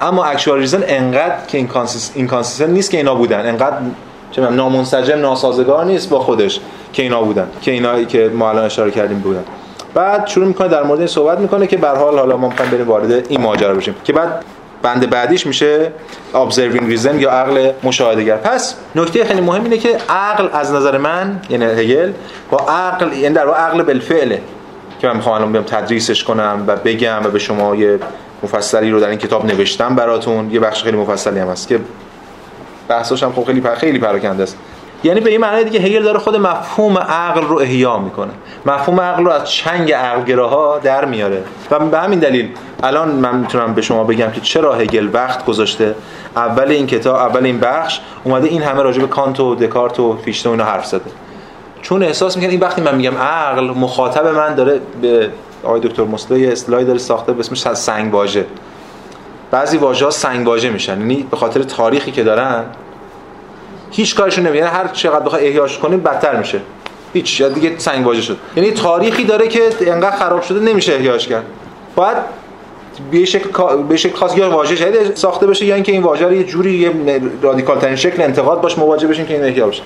اما actual reason انقدر که inconsistent نیست که اینا بودن. انقدر چه نامنسجم ناسازگار نیست با خودش که اینا بودن که اینا که ما الان اشاره کردیم بودن. بعد شروع می‌کنه در مورد این صحبت می‌کنه که به حال حالا ما می‌خوایم بریم وارد این ماجرا بشیم که بعد بند بعدیش میشه observing reason یا عقل مشاهدهگر. پس نکته خیلی مهم اینه که عقل از نظر من یعنی هگل با عقل یعنی در واقع عقل بالفعله که من می‌خوام الان بیام تدریسش کنم و بگم و به شما یه مفصلی رو در این کتاب نوشتم براتون. یه بخش خیلی مفصلی هم هست که بحثاش هم خب خیلی پر خیلی پراکنده است. یعنی به این معنی دیگه هگل داره خود مفهوم عقل رو احیا می‌کنه. مفهوم عقل رو از چنگ عقلگراها در میاره. و به همین دلیل الان من می‌تونم به شما بگم که چرا هگل وقت گذاشته؟ اول این کتاب اول این بخش اومده این همه راجع به کانت و دکارت و فیشته و اینا حرف زده. چون احساس می‌کنه این وقتی من میگم عقل مخاطب من داره به آقای دکتر مصطفی اصطلاحی داره ساخته به اسمش سنگ واژه بعضی واژه ها سنگ واژه میشن. یعنی به خاطر تاریخی که دارن هیچ کارشون نمیاد یعنی هر چقدر بخوای احیاش کنیم بدتر میشه. هیچ دیگه سنگ واژه شد. یعنی تاریخی داره که انقدر خراب شده نمیشه احیاش کرد. باید به شکل به شکل خاص یا واژه جدید ساخته بشه یا اینکه این واژه رو یه جوری یه رادیکال ترین شکل انتقاد باش مواجه بشین که این احیا بشه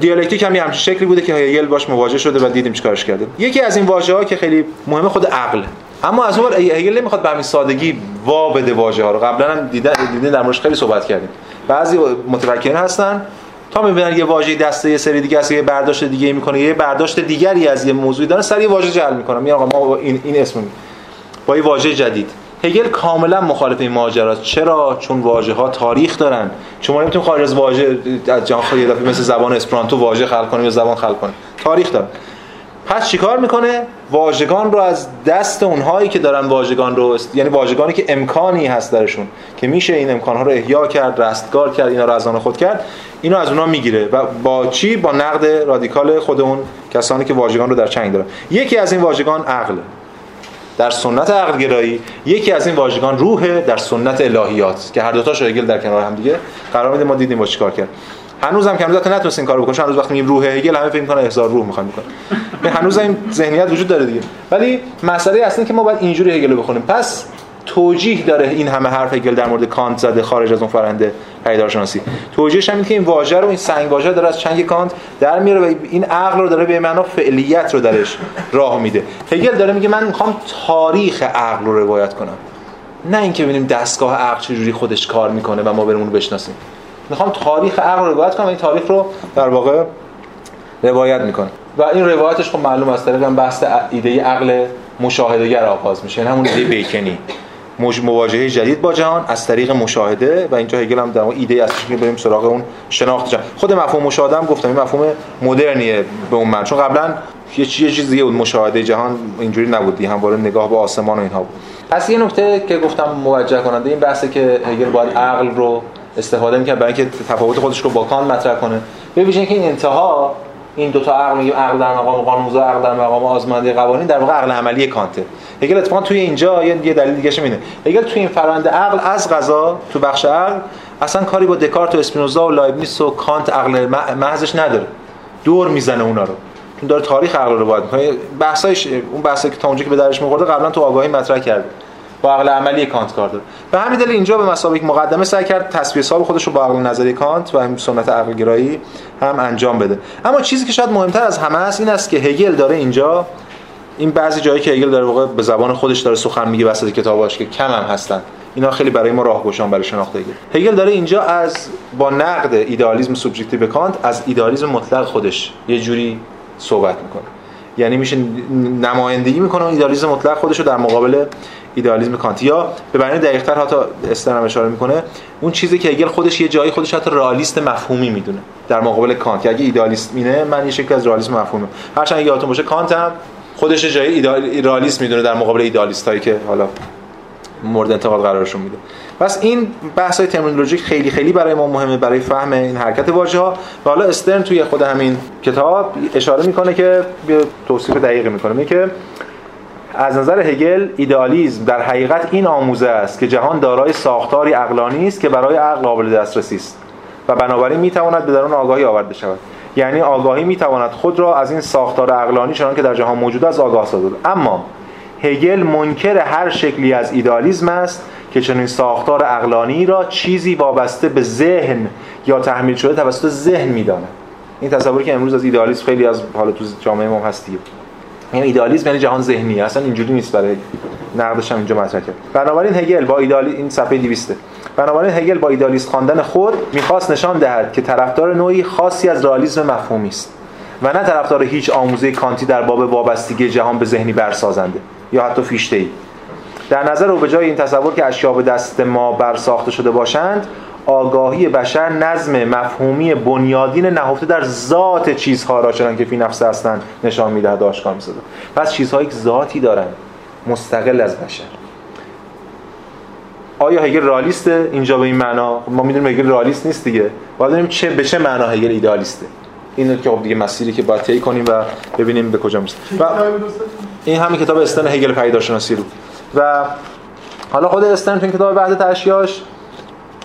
دیالکتیک هم یه همچین شکلی بوده که هگل باش مواجه شده و دیدیم چیکارش کرده. یکی از این واژه ها که خیلی مهمه خود عقل. اما از اون هگل نمی‌خواد به همین سادگی وا بده واژه ها رو. قبلا هم دیدن دیدن در موردش خیلی صحبت کردیم. بعضی متفکرین هستن تا می‌بینن یه واژه دسته یه سری دیگه است یه برداشت دیگه می‌کنه یه برداشت دیگری از یه موضوعی داره سری واژه جعل می‌کنه. میگن آقا ما این این اسم با یه واژه جدید. هگل کاملا مخالف این ماجراست. چرا؟ چون واژه ها تاریخ دارن. شما نمی‌تونید خارج از واژه از جهان مثل زبان اسپرانتو واژه خلق کنیم یا زبان خلق کنیم تاریخ داره پس چیکار می‌کنه؟ واژگان رو از دست اونهایی که دارن واژگان رو یعنی واژگانی که امکانی هست درشون که میشه این امکانها رو احیا کرد رستگار کرد اینا رو از آن خود کرد اینو از اونها می‌گیره و با چی؟ با نقد رادیکال خود اون کسانی که واژگان رو در چنگ دارن. یکی از این واژگان عقل. در سنت عقل گرایی یکی از این واژگان روحه در سنت الهیات که هر دو تاشو هگل در کنار هم دیگه قرار میده ما دیدیم با چیکار کرد. هنوزم که هنوز نتونست این کارو بکنه هنوز وقتی میگیم روح هگل همه فکر می‌کنن احضار روح می‌خوان بکنن هنوز این ذهنیت وجود داره دیگه. ولی مسئله اصلا که ما باید اینجوری هگل رو بخونیم. پس توجیه داره این همه حرف هگل در مورد کانت زده خارج از اون فرنده پیدارشناسی توجیهش هم که این واژه رو این سنگ واژه داره از چنگ کانت در میاره و این عقل رو داره به معنا فعلیت رو درش راه میده. هگل داره میگه من می‌خوام تاریخ عقل رو روایت کنم. نه اینکه ببینیم دستگاه عقل چجوری خودش کار می‌کنه و ما بریم بشناسیم. می‌خوام تاریخ عقل رو روایت کنم این تاریخ رو در واقع روایت می‌کنه و این روایتش خب معلوم از طریق بحث ایده عقل مشاهدهگر آغاز میشه. یعنی همون ایده بیکنی. مواجهه جدید با جهان از طریق مشاهده و اینجا هگل هم در ایده از که بریم سراغ اون شناخت جهان. خود مفهوم مشاهده هم گفتم این مفهوم مدرنیه به اون معنی چون قبلا یه چیز دیگه بود مشاهده جهان اینجوری نبود همواره نگاه به آسمان و اینها بود. پس یه نکته که گفتم موجه کننده این بحثه که هگل باید عقل رو استفاده می‌کنه برای اینکه تفاوت خودش رو با کان مطرح کنه. به ویژه که این انتها این دو تا عقل میگیم عقل در مقام قانون‌گذار عقل در مقام آزماینده قوانین در واقع عقل عملی کانته. هگل اتفاقا توی اینجا یه دلیل دیگه اینه. هگل توی این فرآیند عقل از قضا تو بخش عقل اصلا کاری با دکارت و اسپینوزا و لایبنیتس و کانت عقل محضش نداره. دور می‌زنه اونا رو. چون داره تاریخ عقل رو باید می‌کنه بحثایش اون بحثی که تا اونجا که به درش میخورده قبلا تو آگاهی مطرح کرده. با عقل عملی کانت کار داره. به همین دلیل اینجا به مثابه مقدمه سعی کرد تصویر حساب خودش رو با عقل نظری کانت و همین سنت عقل گرایی هم انجام بده. اما چیزی که شاید مهمتر از همه است این است که هگل داره اینجا این بعضی جایی که هگل داره واقع به زبان خودش داره سخن میگه وسط کتاباش که کم هم هستن. اینا خیلی برای ما راهگشان برای شناخت هگل. هگل داره اینجا از با نقد ایدئالیسم سوبژکتیو کانت از ایدئالیسم مطلق خودش یه جوری صحبت می‌کنه. یعنی میشه نمایندگی می‌کنه اون ایدئالیسم مطلق خودش رو در مقابل ایدئالیسم کانتی یا به معنی دقیق‌تر حتی استرن اشاره می‌کنه اون چیزی که هگل خودش یه جایی خودش حتی رئالیست مفهومی می‌دونه در مقابل کانت. اگه ایدئالیست مینه من یه شکلی از رئالیسم مفهومی هرچند یادتون باشه کانت هم خودش جای رئالیست می‌دونه در مقابل ایدئالیست هایی که حالا مورد انتقاد قرارشون میده. پس این بحث های ترمینولوژیک خیلی خیلی برای ما مهمه برای فهم این حرکت واژه ها و حالا استرن توی خود همین کتاب اشاره می‌کنه که توصیف دقیقی می‌کنه میگه از نظر هگل ایدئالیسم در حقیقت این آموزه است که جهان دارای ساختاری عقلانی است که برای عقل قابل دسترسی است و بنابراین می‌تواند به درون آگاهی آورده شود. یعنی آگاهی می‌تواند خود را از این ساختار عقلانی چنان که در جهان موجود است آگاه سازد. اما هگل منکر هر شکلی از ایدالیسم است که چنین ساختار عقلانی را چیزی وابسته به ذهن یا تحمیل شده توسط ذهن می‌داند. این تصوری که امروز از ایدالیسم خیلی از حالا تو جامعه ما هست یعنی ایدالیسم یعنی جهان ذهنی. اصلا اینجوری نیست برای نقدش هم اینجا مطرح کرد. بنابراین هگل با ایدالی این صفحه 200 بنابراین هگل با ایدالیست خواندن خود می‌خواست نشان دهد که طرفدار نوعی خاصی از رئالیسم مفهومی است و نه طرفدار هیچ آموزه کانتی در باب وابستگی جهان به ذهنی برسازنده یا حتی فیشته ای در نظر او به جای این تصور که اشیا به دست ما برساخته شده باشند آگاهی بشر نظم مفهومی بنیادین نهفته در ذات چیزها را چنان که فی نفس هستند نشان می‌دهد آشکار می‌سازد. پس چیزهایی که ذاتی دارند مستقل از بشر. آیا هگل رالیسته اینجا به این معنا ما می‌دونیم هگل رالیست نیست دیگه. باید ببینیم چه به چه معنا هگل ایدالیسته اینو که خب دیگه مسیری که باید طی کنیم و ببینیم به کجا می‌رسه. و این همین کتاب استن هگل پیداشناسی رو. و حالا خود استن تو این کتاب بعد تشیاش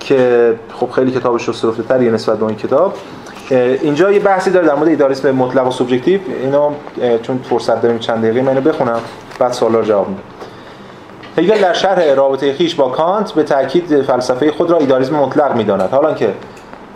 که خب خیلی کتابش رو سرفته تریه نسبت به این کتاب. اینجا یه بحثی داره در مورد ایدالیسم مطلق و سوبژکتیو. اینو چون فرصت داریم چند دقیقه من بخونم بعد سوالا رو جواب میدم. هگل در شرح رابطه خویش با کانت به تاکید فلسفه خود را ایدالیسم مطلق می‌داند. حال آنکه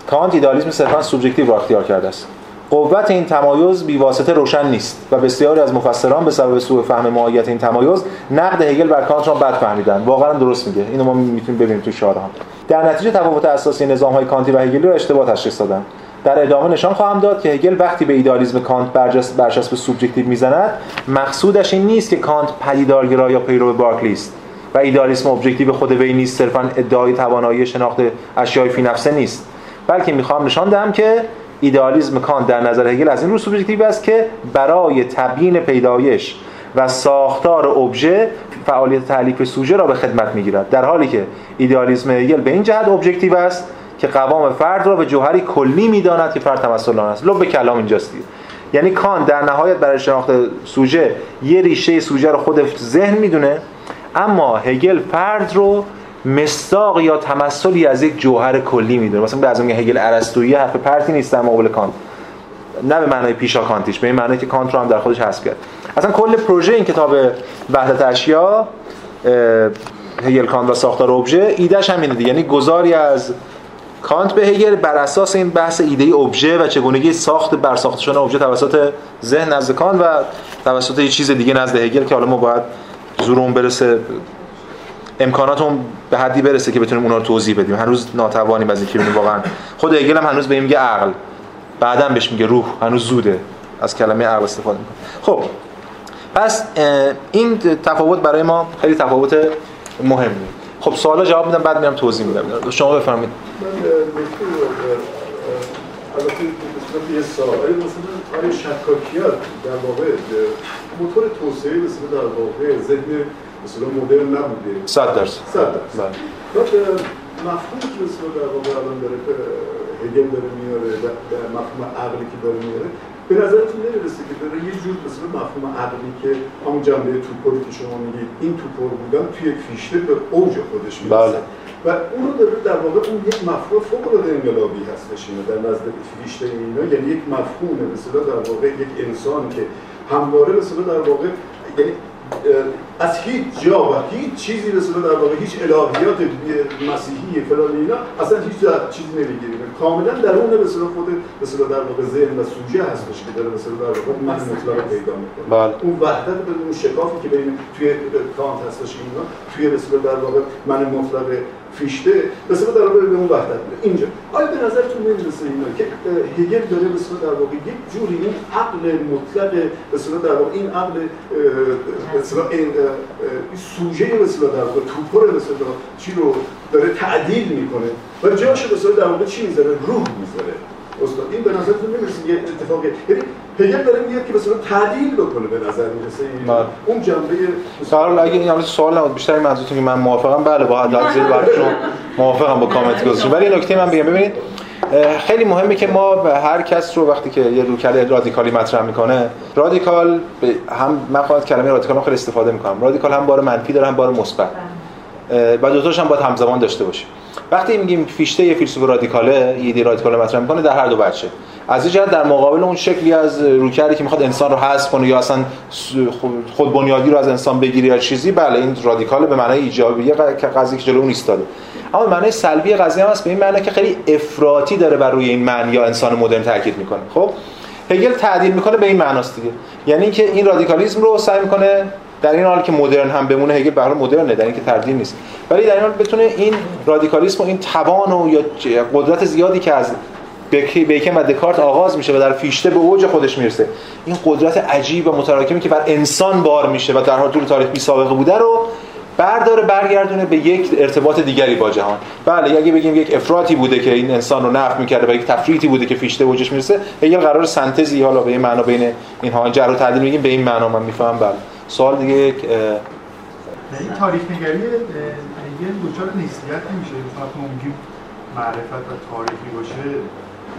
کانت ایدالیسم صرفا سوبژکتیو را اختیار کرده است. قوت این تمایز بیواسطه روشن نیست و بسیاری از مفسران به سبب سوء فهم ماهیت این تمایز نقد هگل بر کانت را بد فهمیدن واقعا درست میگه. اینو ما می‌تونیم ببینیم تو شارح در نتیجه تفاوت اساسی نظام های کانتی و هگلی را اشتباه تشخیص دادن. در ادامه نشان خواهم داد که هگل وقتی به ایدالیسم کانت برچسب سوبژکتیو می‌زند مقصودش این نیست که کانت پدیدارگرا یا پیرو بارکلی است و ایدالیسم objective خود وی نیست صرفا ادعای توانایی شناخت اشیای فی نفسه نیست بلکه می‌خوام نشان دهم که ایدالیسم کانت در نظر هگل از این رو سوبژکتیو است که برای تبیین پیدایش و ساختار ابژه فعالیت تألیف سوژه را به خدمت می‌گیرد. در حالی که ایدئالیسم هگل به این جهت objective است که قوام فرد را به جوهری کلی می‌داند که فرد تمثل آن است. لب کلام اینجاست یعنی کانت در نهایت برای شناخت سوژه یه ریشه سوژه رو خود ذهن می‌دونه اما هگل فرد رو مصداق یا تمثلی از یک جوهر کلی می‌دونه. مثلا بعضی میگه هگل ارسطویی حرف پرتی نیست در مقابل کانت. نه به معنای پیشا کانتیش به این معنی که کانت رو هم در خودش حذف کرد. اصلا کل پروژه این کتاب وحدت اشیا هگل کانت و ساختار ابژه ایدهش همینه دیگه. یعنی گذاری از کانت به هگل بر اساس این بحث ایده ابژه و چگونگی ساخت بر ساخته شدن ابژه توسط ذهن نزد کانت و توسط یه چیز دیگه نزد هگل که حالا ما باید زورمون برسه امکاناتون به حدی برسه که بتونیم اونا رو توضیح بدیم. هنوز ناتوانیم از اینکه واقعا. خود هگل هم هنوز به میگه عقل. بعدا بهش میگه روح. هنوز زوده. از کلمه عقل استفاده می‌کنه. خب پس این تفاوت برای ما خیلی تفاوت مهمی. خب سوالا جواب میدم بعد میرم توضیح میدم. شما بفرمایید. البته یه سوال. آیا مثلا آیا شکاکیات در واقع موتور توسعه مثلا در واقع ذهن مثلا مدرن نبوده؟ 100 درصد. 100 درصد. مفهومی که مثلا در واقع الان داره هگل داره میاره و مفهوم عقلی که داره میاره به نظرتون نمی‌رسه که داره یه جور مثلا مفهوم عقلی که همون جنبه توپوری که شما میگید این توپور بودن توی یک فیشته به اوج خودش می‌رسه بله. و اون رو داره در واقع اون یک مفهوم فوق العاده انقلابی هستش اینا در نزد فیشته اینا یعنی یک مفهومه مثلا در واقع یک انسان که همواره مثلا در واقع یعنی از هیچ جا و هیچ چیزی به در واقع هیچ الهیات مسیحی فلان اینا اصلا هیچ چیزی نمی‌گیریم کاملا درون به خود به در واقع ذهن و سوژه هستش که داره مثلا در واقع من مطلق پیدا می‌کنه بله. اون وحدت به اون شکافی که بین توی کانت هستش اینا توی به در واقع من مطلق فیشته مثلا در واقع به اون وحدت میده اینجا. آیا به نظرتون نمی‌رسه اینا که هگل داره مثلا در واقع یک جوری این عقل مطلق مثلا در واقع این عقل مثلا این سوژه مثلا در واقع توپر مثلا چی رو داره تعدیل می‌کنه. و جاش مثلا در واقع چی می‌ذاره؟ روح می‌ذاره. استاد این به نظرتون نمی‌رسه یه اتفاقی. یعنی هگل داره میگه که مثلا تعدیل بکنه به نظر می‌رسه. بله. اون جنبه مثلا اگه این سوال نبود بیشتر منظورتون که من موافقم. بله با حد زیر براتون موافقم با کامنت [LAUGHS] گذاشتم ولی نکته من بگم ببینید خیلی مهمه که ما به هر کس رو وقتی که یه روکرد رادیکالی مطرح می‌کنه رادیکال هم من خواهد کلمه رادیکال خیلی استفاده می‌کنم. رادیکال هم بار منفی داره هم بار مثبت. و دو تاش هم باید همزمان داشته باشیم. وقتی میگیم فیشته یه فیلسوف رادیکاله ایده رادیکال مطرح می‌کنه در هر دو وجهه. از این جهت در مقابل اون شکلی از رویکردی که می‌خواد انسان رو حذف کنه یا اصلا خود بنیادی رو از انسان بگیره یا چیزی بله این رادیکال به معنای ایجابیه که قضیه که جلو اون ایستاده. اما معنای سلبی قضیه هم هست به این معنی که خیلی افراطی داره بر روی این معنی یا انسان مدرن تاکید می‌کنه. خب هگل تعدیل می‌کنه به این معناست دیگه. یعنی اینکه این رادیکالیسم رو سعی می‌کنه در این حال که مدرن هم بمونه هگل برای مدرنه در اینکه تردید نیست. ولی در این حال بتونه این رادیکالیسم و این توان و یا قدرت زیادی که از بیکن و دکارت آغاز میشه و در فیشته به اوج خودش می‌رسه این قدرت عجیب و متراکمی که بر انسان بار میشه و در حال طول تاریخ بی سابقه بوده رو برداره برگردونه به یک ارتباط دیگری با جهان. بله اگه بگیم یک افراطی بوده که این انسان رو نفع می‌کرده و یک تفریطی بوده که فیشته اوجش می‌رسه یه قرار سنتزی حالا به این معنا بین اینها جر و تعدیل میگیم به این معنا من می‌فهمم بله. سوال دیگه یک این تاریخ نگری یه دوچار نسبیت نمیشه. مثلا میگیم معرفت و تاریخی باشه.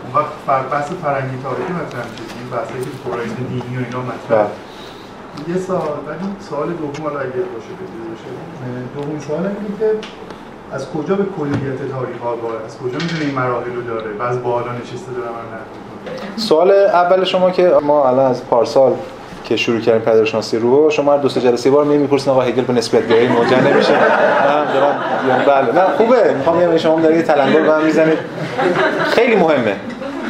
اون وقت فر... بحث فرنگی تاریخی مطرح میشه. این بحثی که پرایز دینی و اینا مطرح بله. یه سوال ولی سوال دوم حالا اگه باشه باشه. دوم سوال اینه که از کجا به کلیت تاریخ ها از کجا می‌تونه این مراحل رو داره؟ و از بالا نشسته داره من سوال اول شما که ما الان از پارسال که شروع کردیم پدیدارشناسی رو شما هر دو سه جلسه بار می‌پرسین آقا هگل به نسبت گرایی موجه نمیشه. من دارم بله. نه خوبه. می‌خوام یه شما دارید تلنگر به من می‌زنید. خیلی مهمه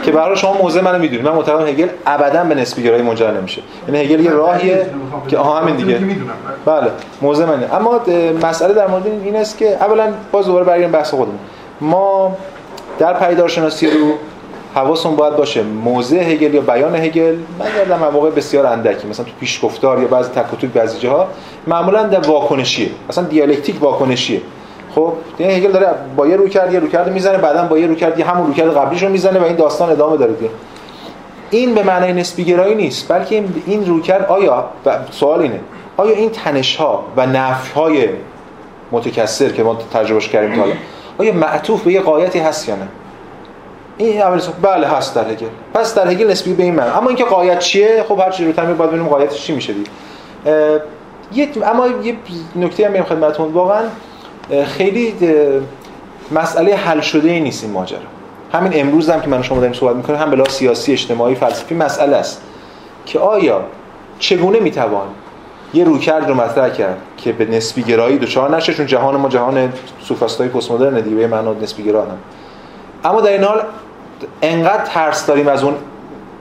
که برای شما موضع منو می‌دونید. من معتقدم هگل ابدا به نسبی گرایی منجر نمیشه. یعنی هگل یه راهیه که آها همین دیگه. بله. موضع منه. اما مسئله در مورد این است که اولا باز دوباره برگردیم بحث خودمون. ما در پیدارشناسی رو حواسون باید باشه. موضع هگل یا بیان هگل من یادم مواقع بسیار اندکی مثلا تو پیشگفتار یا بعضی تک بعضی جاها معمولا در واکنشیه. مثلا دیالکتیک واکنشیه. خب دیگه هگل داره با یه رویکرد یه رویکرد می‌زنه بعدا با یه رویکرد یه همون رویکرد قبلیش رو می‌زنه و این داستان ادامه داره دیگه. این به معنای نسبی گرایی نیست بلکه این این رویکرد آیا سوال اینه آیا این تنش ها و نفی های متکثر که ما تجربهش کردیم تا آیا معطوف به یه قایتی هست یا نه؟ این اول بله هست در هگل پس در هگل نسبی به این معنی اما اینکه قایت چیه؟ خب هر چیزی رو تمیز باید ببینیم قایتش چی میشه یه اما یه نکته هم میگم خدمتتون. واقعا خیلی مسئله حل شده ای نیست این ماجرا. همین امروز هم که من شما داریم صحبت می‌کنیم هم بلا سیاسی اجتماعی فلسفی مسئله است که آیا چگونه می‌توان یه رویکرد رو مطرح کرد که به نسبی گرایی دچار نشه؟ چون جهان ما جهان سوفاستای پست مدرن دیگه به معنی نسبی گرا اما در این حال انقدر ترس داریم از اون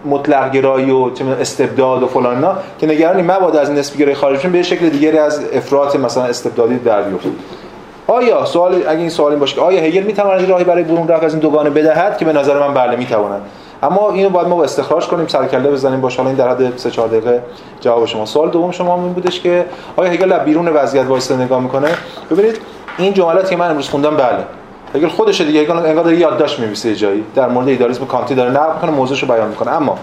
مطلق گرایی و استبداد و فلان که نگرانیم مبادا از نسبی گرایی خارج به شکل دیگری از افراط مثلا استبدادی در بیفته. آیا سوال اگه این سوال این باشه که آیا هگل می‌تواند راهی برای برون رفت از این دوگانه بدهد که به نظر من بله می‌تواند. اما اینو باید ما با استخراج کنیم سرکله بزنیم باشه حالا این در حد 3 4 دقیقه جواب شما. سوال دوم شما این بودش که آیا هگل بیرون وضعیت وایسته نگاه می‌کنه؟ ببینید این جملاتی که من امروز خوندم بله. هگل خودشه دیگه انگار داره یادداشت می‌نویسه جایی. در مورد ایدالیسم کانتی داره نقد می‌کنه موضوعشو بیان می‌کنه. اما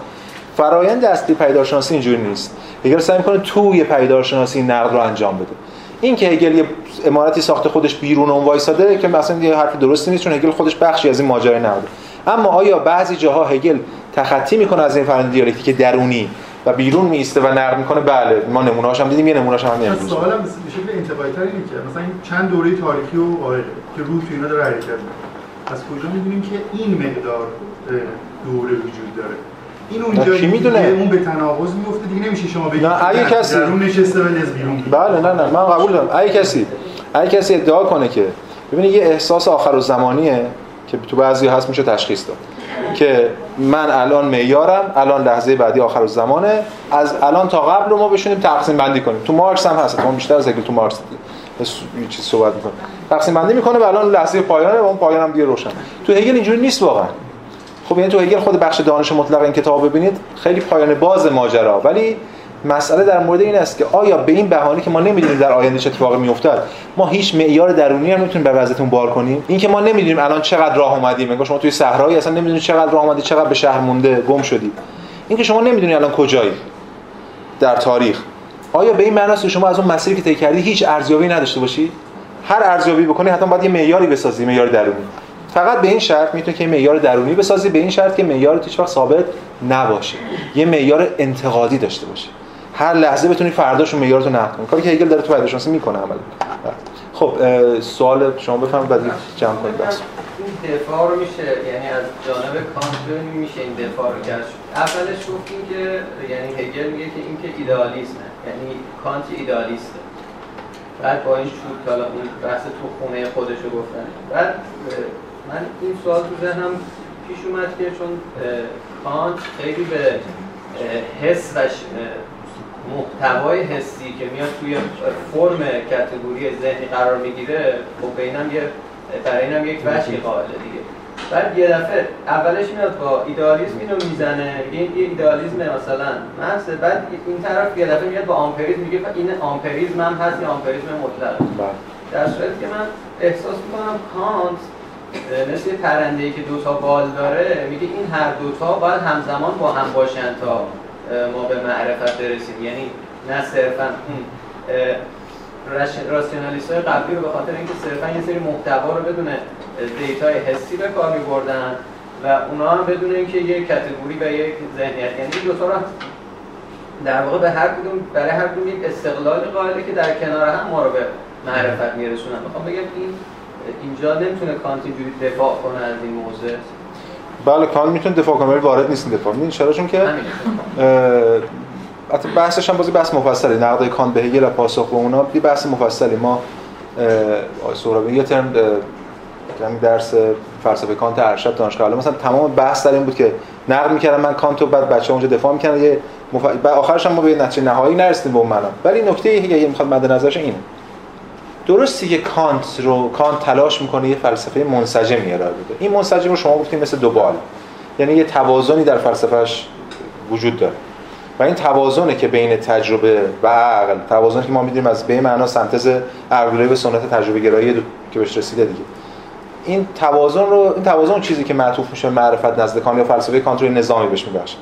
فرایند اصلی پیدارشناسی اینجوری نیست. هگل سعی می‌کنه توی پیدارشناسی نقد رو انجام بده. این که هگل یه امارتی ساخته خودش بیرون اون وایساده که مثلا یه حرف درستی نیست چون هگل خودش بخشی از این ماجرا نبوده اما آیا بعضی جاها هگل تخطی می‌کنه از این فرآیند دیالکتیک درونی؟ و بیرون میسته و نقد می‌کنه بله ما نمونه‌هاش هم دیدیم یه نمونه‌اش هم امروز سوالم به شکل انتقادی تری که مثلا چند دوره تاریخی و قائله که روح تو اینا داره حرکت از کجا می‌دونیم که این مقدار دوره وجود داره؟ این اونجا کی می‌دونه؟ اون به تناقض میفته دیگه نمیشه شما بگید نه اگه کسی درون نشسته و بیرون. بله نه نه من قبول دارم. اگه کسی اگه کسی ادعا کنه که ببینید یه احساس آخر و زمانیه که تو بعضی هست میشه تشخیص داد. که من الان معیارم الان لحظه بعدی آخر زمانه. از الان تا قبل رو ما بشونیم تقسیم بندی کنیم. تو مارکس هم هست. ما بیشتر از تو مارکس چیز صحبت می‌کنه تقسیم بندی می‌کنه و الان لحظه پایانه و اون پایان هم دیگه روشن. تو هگل اینجوری نیست واقعا. خب یعنی تو هگل خود بخش دانش مطلق این کتاب ببینید خیلی پایان باز ماجرا. ولی مسئله در مورد این است که آیا به این بهانه که ما نمی‌دونیم در آینده چه اتفاقی میافتد ما هیچ معیار درونی هم نمی‌تونیم به وضعیتون بار کنیم؟ این که ما نمی‌دونیم الان چقدر راه اومدیم انگار شما توی صحرایی اصلا نمی‌دونید چقدر راه اومدید چقدر به شهر مونده گم شدید این که شما نمی‌دونید الان کجایی در تاریخ آیا به این معنی است که شما از اون مسیری که طی کردی هیچ ارزیابی نداشته باشی؟ هر ارزیابی بکنی حتما باید یه معیاری بسازی معیار درونی. فقط به این شرط می‌تونه که معیار درونی بسازی به این شرط که معیار هیچ وقت ثابت نباشه. یه معیار انتقادی داشته باشه هر لحظه بتونی فرداشو معیارتو نقد کنی. کاری که هگل داره تو پیداشناسی می‌کنه عمل خب سوال شما بفهمید بعد جمع کنید بس این دفاع رو میشه یعنی از جانب کانت میشه این دفاع رو کرد اولش گفتیم که یعنی هگل میگه که این که ایدئالیسمه. یعنی کانت ایدئالیسته. بعد با این شد حالا اون بحث تو خونه خودش رو گفتن. بعد من این سوال تو ذهنم پیش اومد که چون کانت خیلی به حس و محتوای حسی که میاد توی فرم کتگوری ذهنی قرار می‌گیره خب بینم یه برای اینم یک وجهی قائله دیگه. بعد یه دفعه اولش میاد با ایدئالیسم اینو می‌زنه میگه این ایدئالیسم مثلا. محض بعد این طرف یه دفعه میاد با آمپریزم میگه این آمپریزم هم هست این آمپریزم مطلق. بله. در صورتی که من احساس می‌کنم کانت مثل پرنده ای که دو تا بال داره میگه این هر دوتا باید همزمان با هم باشن تا ما به معرفت برسیم. یعنی نه صرفا راسیونالیست های قبلی رو به خاطر اینکه صرفا یه سری محتوا رو بدون دیتای حسی به کار می‌بردن و اونا هم بدون اینکه یک کاتگوری و یک ذهنیت. یعنی دو تا رو در واقع به هر کدوم برای هر کدوم یک استقلال قائله که در کنار هم ما رو به معرفت میرسونن. می‌خوام بگم این اینجا نمی‌تونه کانت اینجوری دفاع کنه از این موضوع. بله کانت می‌تونه دفاع کنه ولی وارد نیست دفاع. این چون که؟ حتی بحثش هم بازی بحث مفصلی نقد کانت به هگل پاسخ به اونا یه بحث مفصلی. ما سهرابی یه ترم یعنی درس فلسفه کانت ارشد دانشگاه مثلا تمام بحث در این بود که نقد می‌کردم من کانت رو بعد بچه‌ها اونجا دفاع می‌کردن. یه مف... آخرش هم ما به نتیجه نهایی نرسیدیم به اون معنا ولی نکته که می‌خواد مد نظرش اینه. درستی که کانت رو کانت تلاش می‌کنه یه فلسفه منسجم ارائه بده. این منسجم رو شما گفتید مثل دو بال. یعنی یه توازنی در فلسفهش وجود داره. و این توازنه که بین تجربه و عقل توازنی که ما می‌دونیم از به معنا سنتز عقل به سنت تجربه گرایی که بهش رسیده دیگه. این توازن رو این توازن چیزی که معطوف میشه معرفت نزد کانت یا فلسفه کانت رو نظامی بهش میبخشه.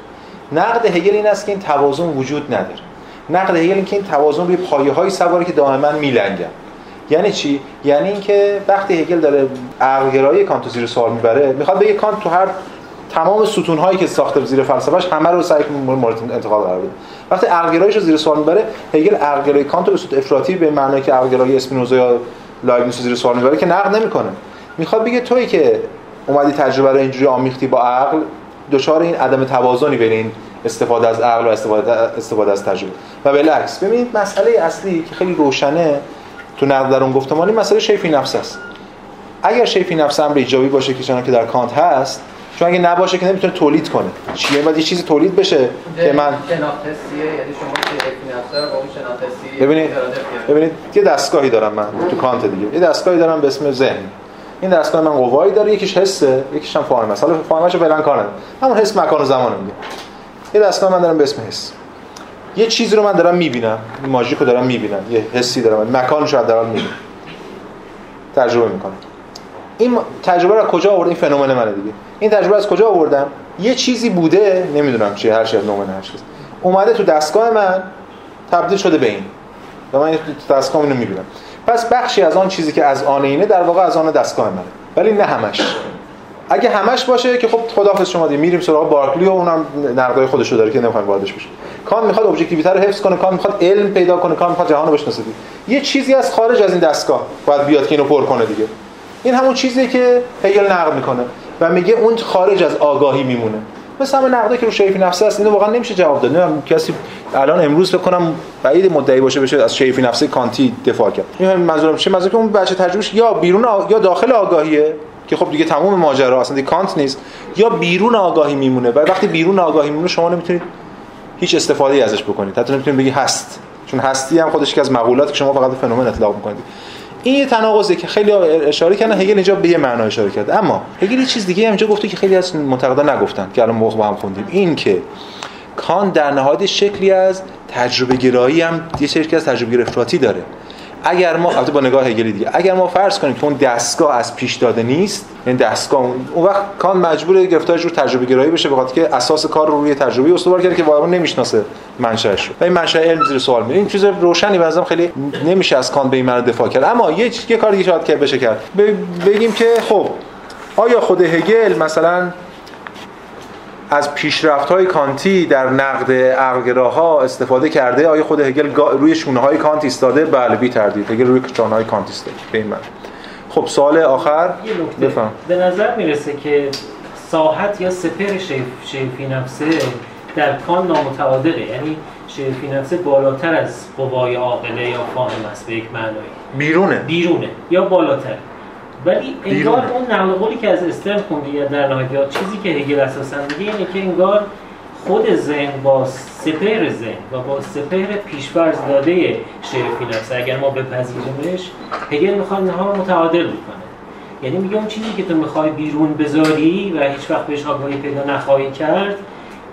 نقد هگل این است که این توازن وجود نداره. نقد هگل این که این توازن روی پایه‌های سواره که دائما میلنگن یعنی چی؟ یعنی اینکه وقتی هگل داره عقلگرایی کانت زیر سوال می‌بره می‌خواد بگه کانت تو هر تمام ستون هایی که ساخته زیر فلسفهش همه رو سعی مورد انتقاد قرار بده. وقتی عقلگراییش رو زیر سوال می‌بره هگل عقلگرایی کانت به صورت افراطی به معنی که عقلگرایی اسپینوزا یا لایبنیتس زیر سوال می‌بره که نقد نمی‌کنه. می‌خواد بگه تویی که اومدی تجربه رو اینجوری آمیختی با عقل دچار این عدم توازنی بین این استفاده از عقل و استفاده از تجربه. و بالعکس ببینید مسئله اصلی که خیلی روشنه تو نقد در اون گفتمانی مسئله شیفی نفس است. اگر شیفی نفس امر ایجابی باشه که چنانکه در کانت هست چون اگه نباشه که نمی‌تونه تولید کنه. چیه؟ باید یه چیزی تولید بشه که من یعنی ببینید ببینید یه دستگاهی دارم من تو کانت دیگه. یه دستگاهی دارم به اسم ذهن. این دستگاه من قوایی داره یکیش حسه یکیش هم فاهم است. حالا فاهمش فعلا کار همون حس مکان و زمان میگه. یه دستگاه من دارم به اسم حس. یه چیزی رو من دارم می‌بینم ماژیک رو دارم می‌بینم یه حسی دارم مکانش رو دارم می‌بینم. تجربه می‌کنم. این تجربه رو کجا آوردم این فنومن منه دیگه. این تجربه از کجا آوردم؟ یه چیزی بوده نمی‌دونم چیه هر چیز نومن هر چیز. اومده تو دستگاه من تبدیل شده به این. و من تو دستگاه اینو می‌بینم. پس بخشی از آن چیزی که از آن اینه در واقع از آن دستگاه منه. ولی نه همش. اگه همش باشه که خب خداحافظ شما دیگه. میریم سراغ بارکلی و اونم نقدای خودش رو داره که نمی‌خوایم واردش بشه. کان می‌خواد ابجکتیویته رو حفظ کنه کان می‌خواد علم پیدا کنه کان می‌خواد جهان رو بشناسه یه چیزی از خارج از این دستگاه باید بیاد که اینو پر کنه دیگه. این همون چیزیه که هگل نقد می‌کنه و میگه اون خارج از آگاهی میمونه. مثل همه نقده که رو شیفی نفسه است اینو واقعا نمیشه جواب داد. نمی‌دونم کسی الان امروز فکر کنم بعید مدعی باشه بشه از شیفی نفسه کانتی دفاع کرد. این منظورم چه منظورم که اون بچه تجربهش یا بیرون آ... یا داخل آگاهیه. که خب دیگه تمام ماجرا اصلا دیگه کانت نیست. یا بیرون آگاهی میمونه. و وقتی بیرون آگاهی میمونه شما نمی‌تونید هیچ استفاده ازش بکنید. حتی نمی‌تونید بگی هست. چون هستی هم خودش که از مقولات که شما فقط فنومن اطلاق می‌کنید. این یه تناقضه که خیلی اشاره کردن. هگل اینجا به یه معنا اشاره کرد. اما هگل یه چیز دیگه اینجا گفته که خیلی از منتقدان نگفتن که الان موقع با هم خوندیم. این که کان در نهایت شکلی از تجربه گرایی هم یه شکلی از تجربه افراطی داره. اگر ما البته با نگاه هگلی دیگه. اگر ما فرض کنیم که اون دستگاه از پیش داده نیست این دستگاه اون وقت کان مجبور گرفتارش رو تجربه گرایی بشه به که اساس کار رو روی تجربه استوار کرده که واقعا نمی‌شناسه منشأش رو. و این منشأ علم زیر سوال میره. این چیز روشنی به خیلی نمیشه از کان به این معنی دفاع کرد. اما یه یه کار دیگه شاید که بشه کرد. بگیم که خب آیا خود هگل مثلا از پیشرفت های کانتی در نقد عقلگراها استفاده کرده. آیا خود هگل روی شونه های کانت ایستاده؟ بله بی تردید. هگل روی شونه های کانت ایستاده به این خب سوال آخر. بفهم. به نظر می‌رسه که ساحت یا سپر شیف شیفی نفسه در کان نامتعادله. یعنی شیفی نفسه بالاتر از قوای عاقله یا فاهم است به یک معنایی. بیرونه. بیرونه یا بالاتر. ولی انگار اون نقل قولی که از استرن خوندی یا در نهایت چیزی که هگل اساسا میگه اینه که انگار خود ذهن با سپر ذهن و با سپر پیشفرض داده شرفی نفسه اگر ما بپذیریمش هگل می‌خواد اینها رو متعادل بکنه. یعنی میگه اون چیزی که تو می‌خوای بیرون بذاری و هیچ وقت بهش آگاهی پیدا نخواهی کرد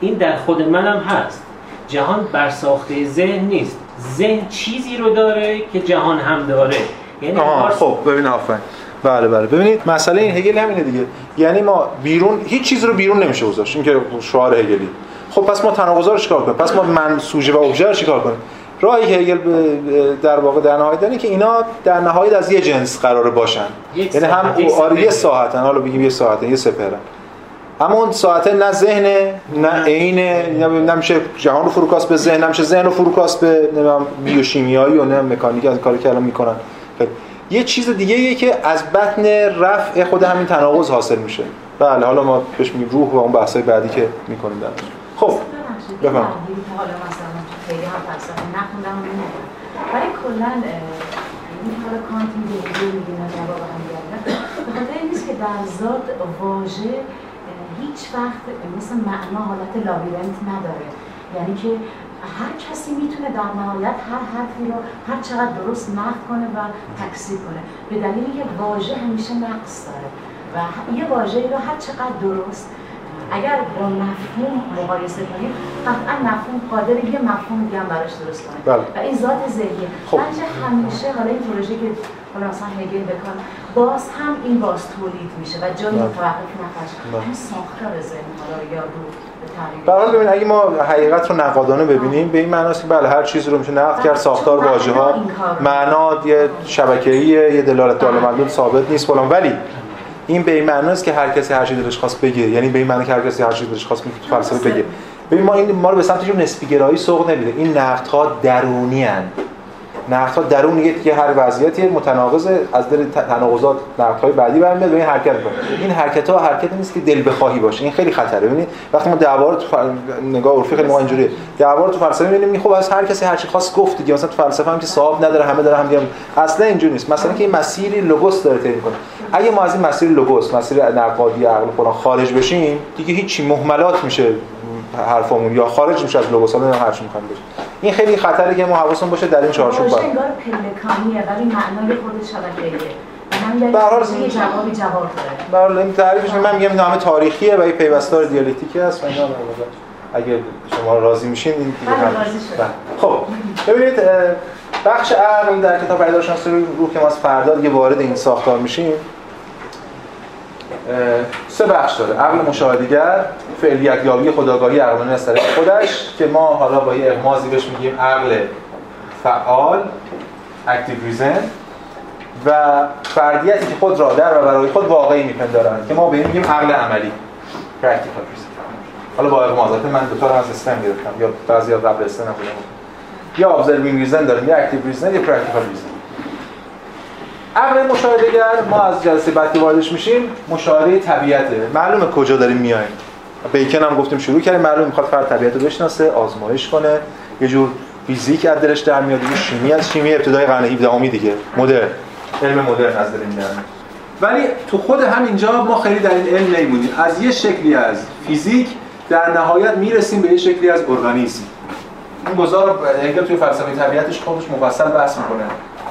این در خود منم هست. جهان بر ساخته ذهن نیست. ذهن چیزی رو داره که جهان هم داره. یعنی خب ببین آفرین. بله بله. ببینید مسئله این هگل همینه دیگه. یعنی ما بیرون هیچ چیز رو بیرون نمیشه گذاشت. این که شعار هگلی. خب پس ما تناقضا رو چیکار کنیم؟ پس ما من سوژه و ابژه رو چیکار کنیم؟ راهی که هگل در واقع در نهایت اینه که اینا در نهایت از یه جنس قرار باشن. یعنی هم آره یه ساعتن. حالا بگیم یه ساعتن یه سپرن اما اون ساعته نه ذهن نه عینه نمیشه جهان رو فروکاست به ذهن نمیشه ذهن رو فروکاست به نمی‌دونم بیوشیمیایی و نه مکانیک از کاری که الان می‌کنن. یه چیز دیگه ایه که از بطن رفع خود همین تناقض حاصل میشه. بله حالا ما بهش میگیم روح و اون بحثای بعدی که می‌کنیم در خب بفهم حالا مثلا خیلی هم فلسفه نخوندم ولی کلا این حالا کانت میگه جواب هم به خاطر این نیست که در ذات واژه هیچ وقت مثل معنا حالت لاویرنت نداره. یعنی که هر کسی می‌تونه در نهایت هر حرفی رو هر چقدر درست نقد کنه و تکسیر کنه به دلیلی که واژه همیشه نقص داره و یه واژه رو هر چقدر درست اگر با مفهوم مقایسه کنیم قطعا مفهوم قادر یه مفهوم دیگه هم براش درست کنه بله. و این ذات ذهنیه خب. همیشه حالا این پروژه که حالا مثلا هگل بکن باز هم این باز تولید میشه و جایی بله. متوقف نخواهد بله. این ساختار ذهن حالا یا رو به حال ببین اگه ما حقیقت رو نقادانه ببینیم به این معناست که بله هر چیزی رو میشه نقد کرد ساختار واژه ها معنا یه شبکه‌ایه یه دلالت دال ثابت نیست فلان. ولی این به این معناست که هر کسی هر چیزی دلش خواست بگه یعنی به این معنی که هر کسی هر چیزی دلش خواست فلسفه بگه ببین ما این ما رو به سمت یه نسبی گرایی سوق نمیده. این نقدها درونی ان نقدها درون یه هر وضعیتی متناقض از ت- تناقضات نقدهای بعدی برمیاد و این حرکت کنه این حرکت ها حرکت نیست که دل بخواهی باشه. این خیلی خطره. ببینید وقتی ما دعوا رو تو فل... نگاه عرفی خیلی ما اینجوریه. دعوا رو تو فلسفه می‌بینیم خب از هر کسی هر چی خواست گفت دیگه مثلا تو فلسفه هم که صاحب نداره همه داره هم دیگه اصلا اینجوری نیست. مثلا که این مسیری لوگوس داره طی می‌کنه. اگه ما از این مسیر لوگوس مسیر نقادی عقل فلان خارج بشیم دیگه هیچی مهملات میشه حرفمون یا خارج میشه از لوگوس. حالا هر چی بشه این خیلی خطره که ما حواسمون باشه در این چارچوب باشه انگار پلکانیه ولی معنای خود شبکه‌ایه و همین دلیل به هر حال یه جوابی جواب داره این تعریفش من میگم اینا همه تاریخیه و این پیوستار دیالکتیکی هست و اینا اگه شما راضی میشین این دیگه بله، هم-. بله. خب ببینید بخش عقل در کتاب پیداشناسی رو رو که ما از فردا دیگه وارد این ساختار میشیم سه بخش داره. عقل مشاهدهگر فعلیت یابی خودآگاهی عقلانی از طریق خودش که ما حالا با یه اغماضی بهش میگیم عقل فعال active reason و فردیتی که خود را در و برای خود واقعی میپندارند که ما به این میگیم عقل عملی. Practical reason. حالا با اغماضات من دو تا از استم گرفتم. یا بعضی قبل نبودم. یا observing reason داریم. یا active reason یا practical reason. عقل مشاهدهگر ما از جلسه بعد که واردش میشیم. مشاهده طبیعته معلومه کجا داریم میایم. بیکن هم گفتیم شروع کردیم. معلومه می‌خواد فرد طبیعت رو بشناسه آزمایش کنه. یه جور فیزیک از دلش در میاد. یه شیمی از شیمی ابتدای قرن 17 دیگه. مدرن. علم مدرن از دل. ولی تو خود همینجا ما خیلی در این علم نمیمونیم. از یه شکلی از فیزیک در نهایت می‌رسیم به یه شکلی از ارگانیسم. این گذار رو هگل توی فلسفه طبیعتش خودش مفصل بحث می‌کنه.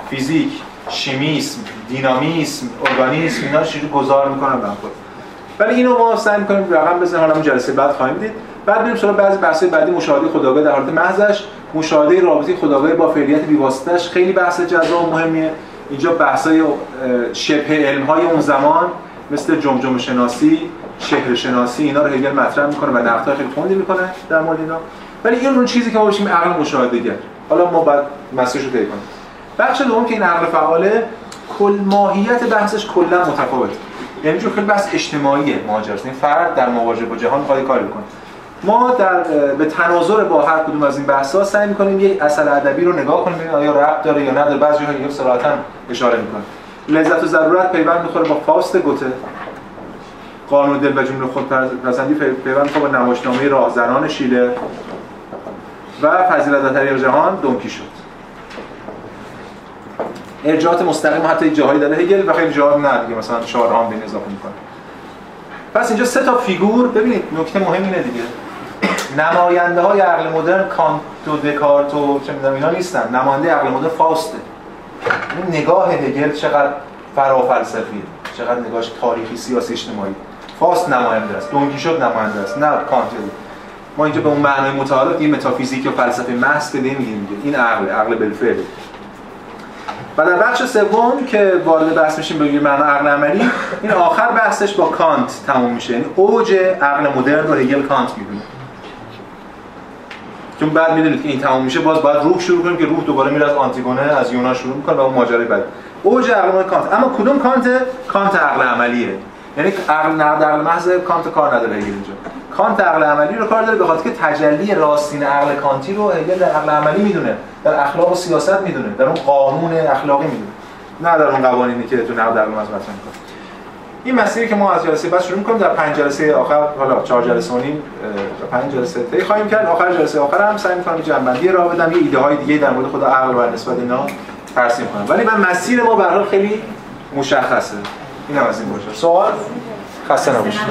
فیزیک. شیمیسم دینامیسم ارگانیسم اینا رو چجوری گذار می‌کنن به خود؟ ولی اینو ما سعی می‌کنیم رقم بزنیم. حالا جلسه بعد خواهیم دید. بعد بریم سراغ بعضی بحث‌های بعدی. مشاهده خودآگاه در حالت محضش. مشاهده رابطه خودآگاه با فعلیت بی‌واسطه‌اش خیلی بحث جذاب و مهمیه. اینجا بحث‌های شبه علم‌های اون زمان مثل جمجمه شناسی چهره شناسی اینا رو هگل مطرح می‌کنه و نقدهای خیلی تندی می‌کنه در مورد اینا. ولی این اون چیزی که ما بهش میگیم عقل مشاهده‌گر. حالا ما بعد مسیرش رو طی کنیم. بخش دوم که این عقل فعاله کل ماهیت بحثش کلا متفاوته. یعنی جو خیلی بحث اجتماعیه ماجراست این فرد در مواجهه با جهان می‌خواد کاری بکنه. ما در به تناظر با هر کدوم از این بحث‌ها سعی می‌کنیم یک اثر ادبی رو نگاه کنیم ببینیم آیا ربط داره یا نداره. بعضی جاها یک صراحتاً اشاره می‌کنه لذت و ضرورت پیوند می‌خوره با فاست گوته. قانون دل و جنون خودپسندی پیوند می‌خوره با نمایشنامه راهزنان شیله. و فضیلت در جهان دونکی شد. ارجاعات مستقیم حتی جاهایی داره هگل و خیلی جاها نه دیگه مثلا به این اضافه می‌کنه. پس اینجا سه تا فیگور ببینید نکته مهم اینه دیگه. نماینده های عقل مدرن کانت و دکارت و چه می‌دونم اینا نیستن. نماینده عقل مدرن فاusته این نگاه هگل چقدر فرافلسفیه چقدر نگاهش تاریخی سیاسی اجتماعی. فاست نماینده است دونکیشوت نماینده است نه کانت ما اینجا به اون معنای متعارف این متافیزیک یا فلسفه محض که نمیگیم این عقل عقل بالفعل و در بخش سوم که وارد بحث میشیم به معنی عقل عملی این آخر بحثش با کانت تموم میشه. یعنی اوج عقل مدرن رو هگل کانت می‌دونه. چون بعد می‌دونید که این تموم میشه باز باید روح شروع کنیم که روح دوباره میره از آنتیگونه از یونان شروع می‌کنه و اون ماجرای بعد. اوج عقل کانت. اما کدوم کانت؟ کانت عقل عملیه. یعنی عقل نقد عقل محض کانت کار نداره هگل اینجا. کانت عقل عملی رو کار داره به خاطر که تجلی راستین عقل کانتی رو هگل در عقل عملی می‌دونه در اخلاق و سیاست می‌دونه در اون قانون اخلاقی می‌دونه. نه در اون قوانینی که تو نقد عقل محض مطرح می‌کنه. این مسیری که ما از جلسه بعد شروع می‌کنیم در پنج جلسه آخر حالا چهار جلسه و نیم پنج جلسه طی خواهیم کرد. آخر جلسه آخر هم سعی می‌کنم جمع‌بندی را بدم. یه ایده های دیگه در مورد خود عقل و نسبت اینا ترسیم کنم. ولی من مسیر ما به خیلی مشخصه. اینم از این سوال؟ خسته نباشید.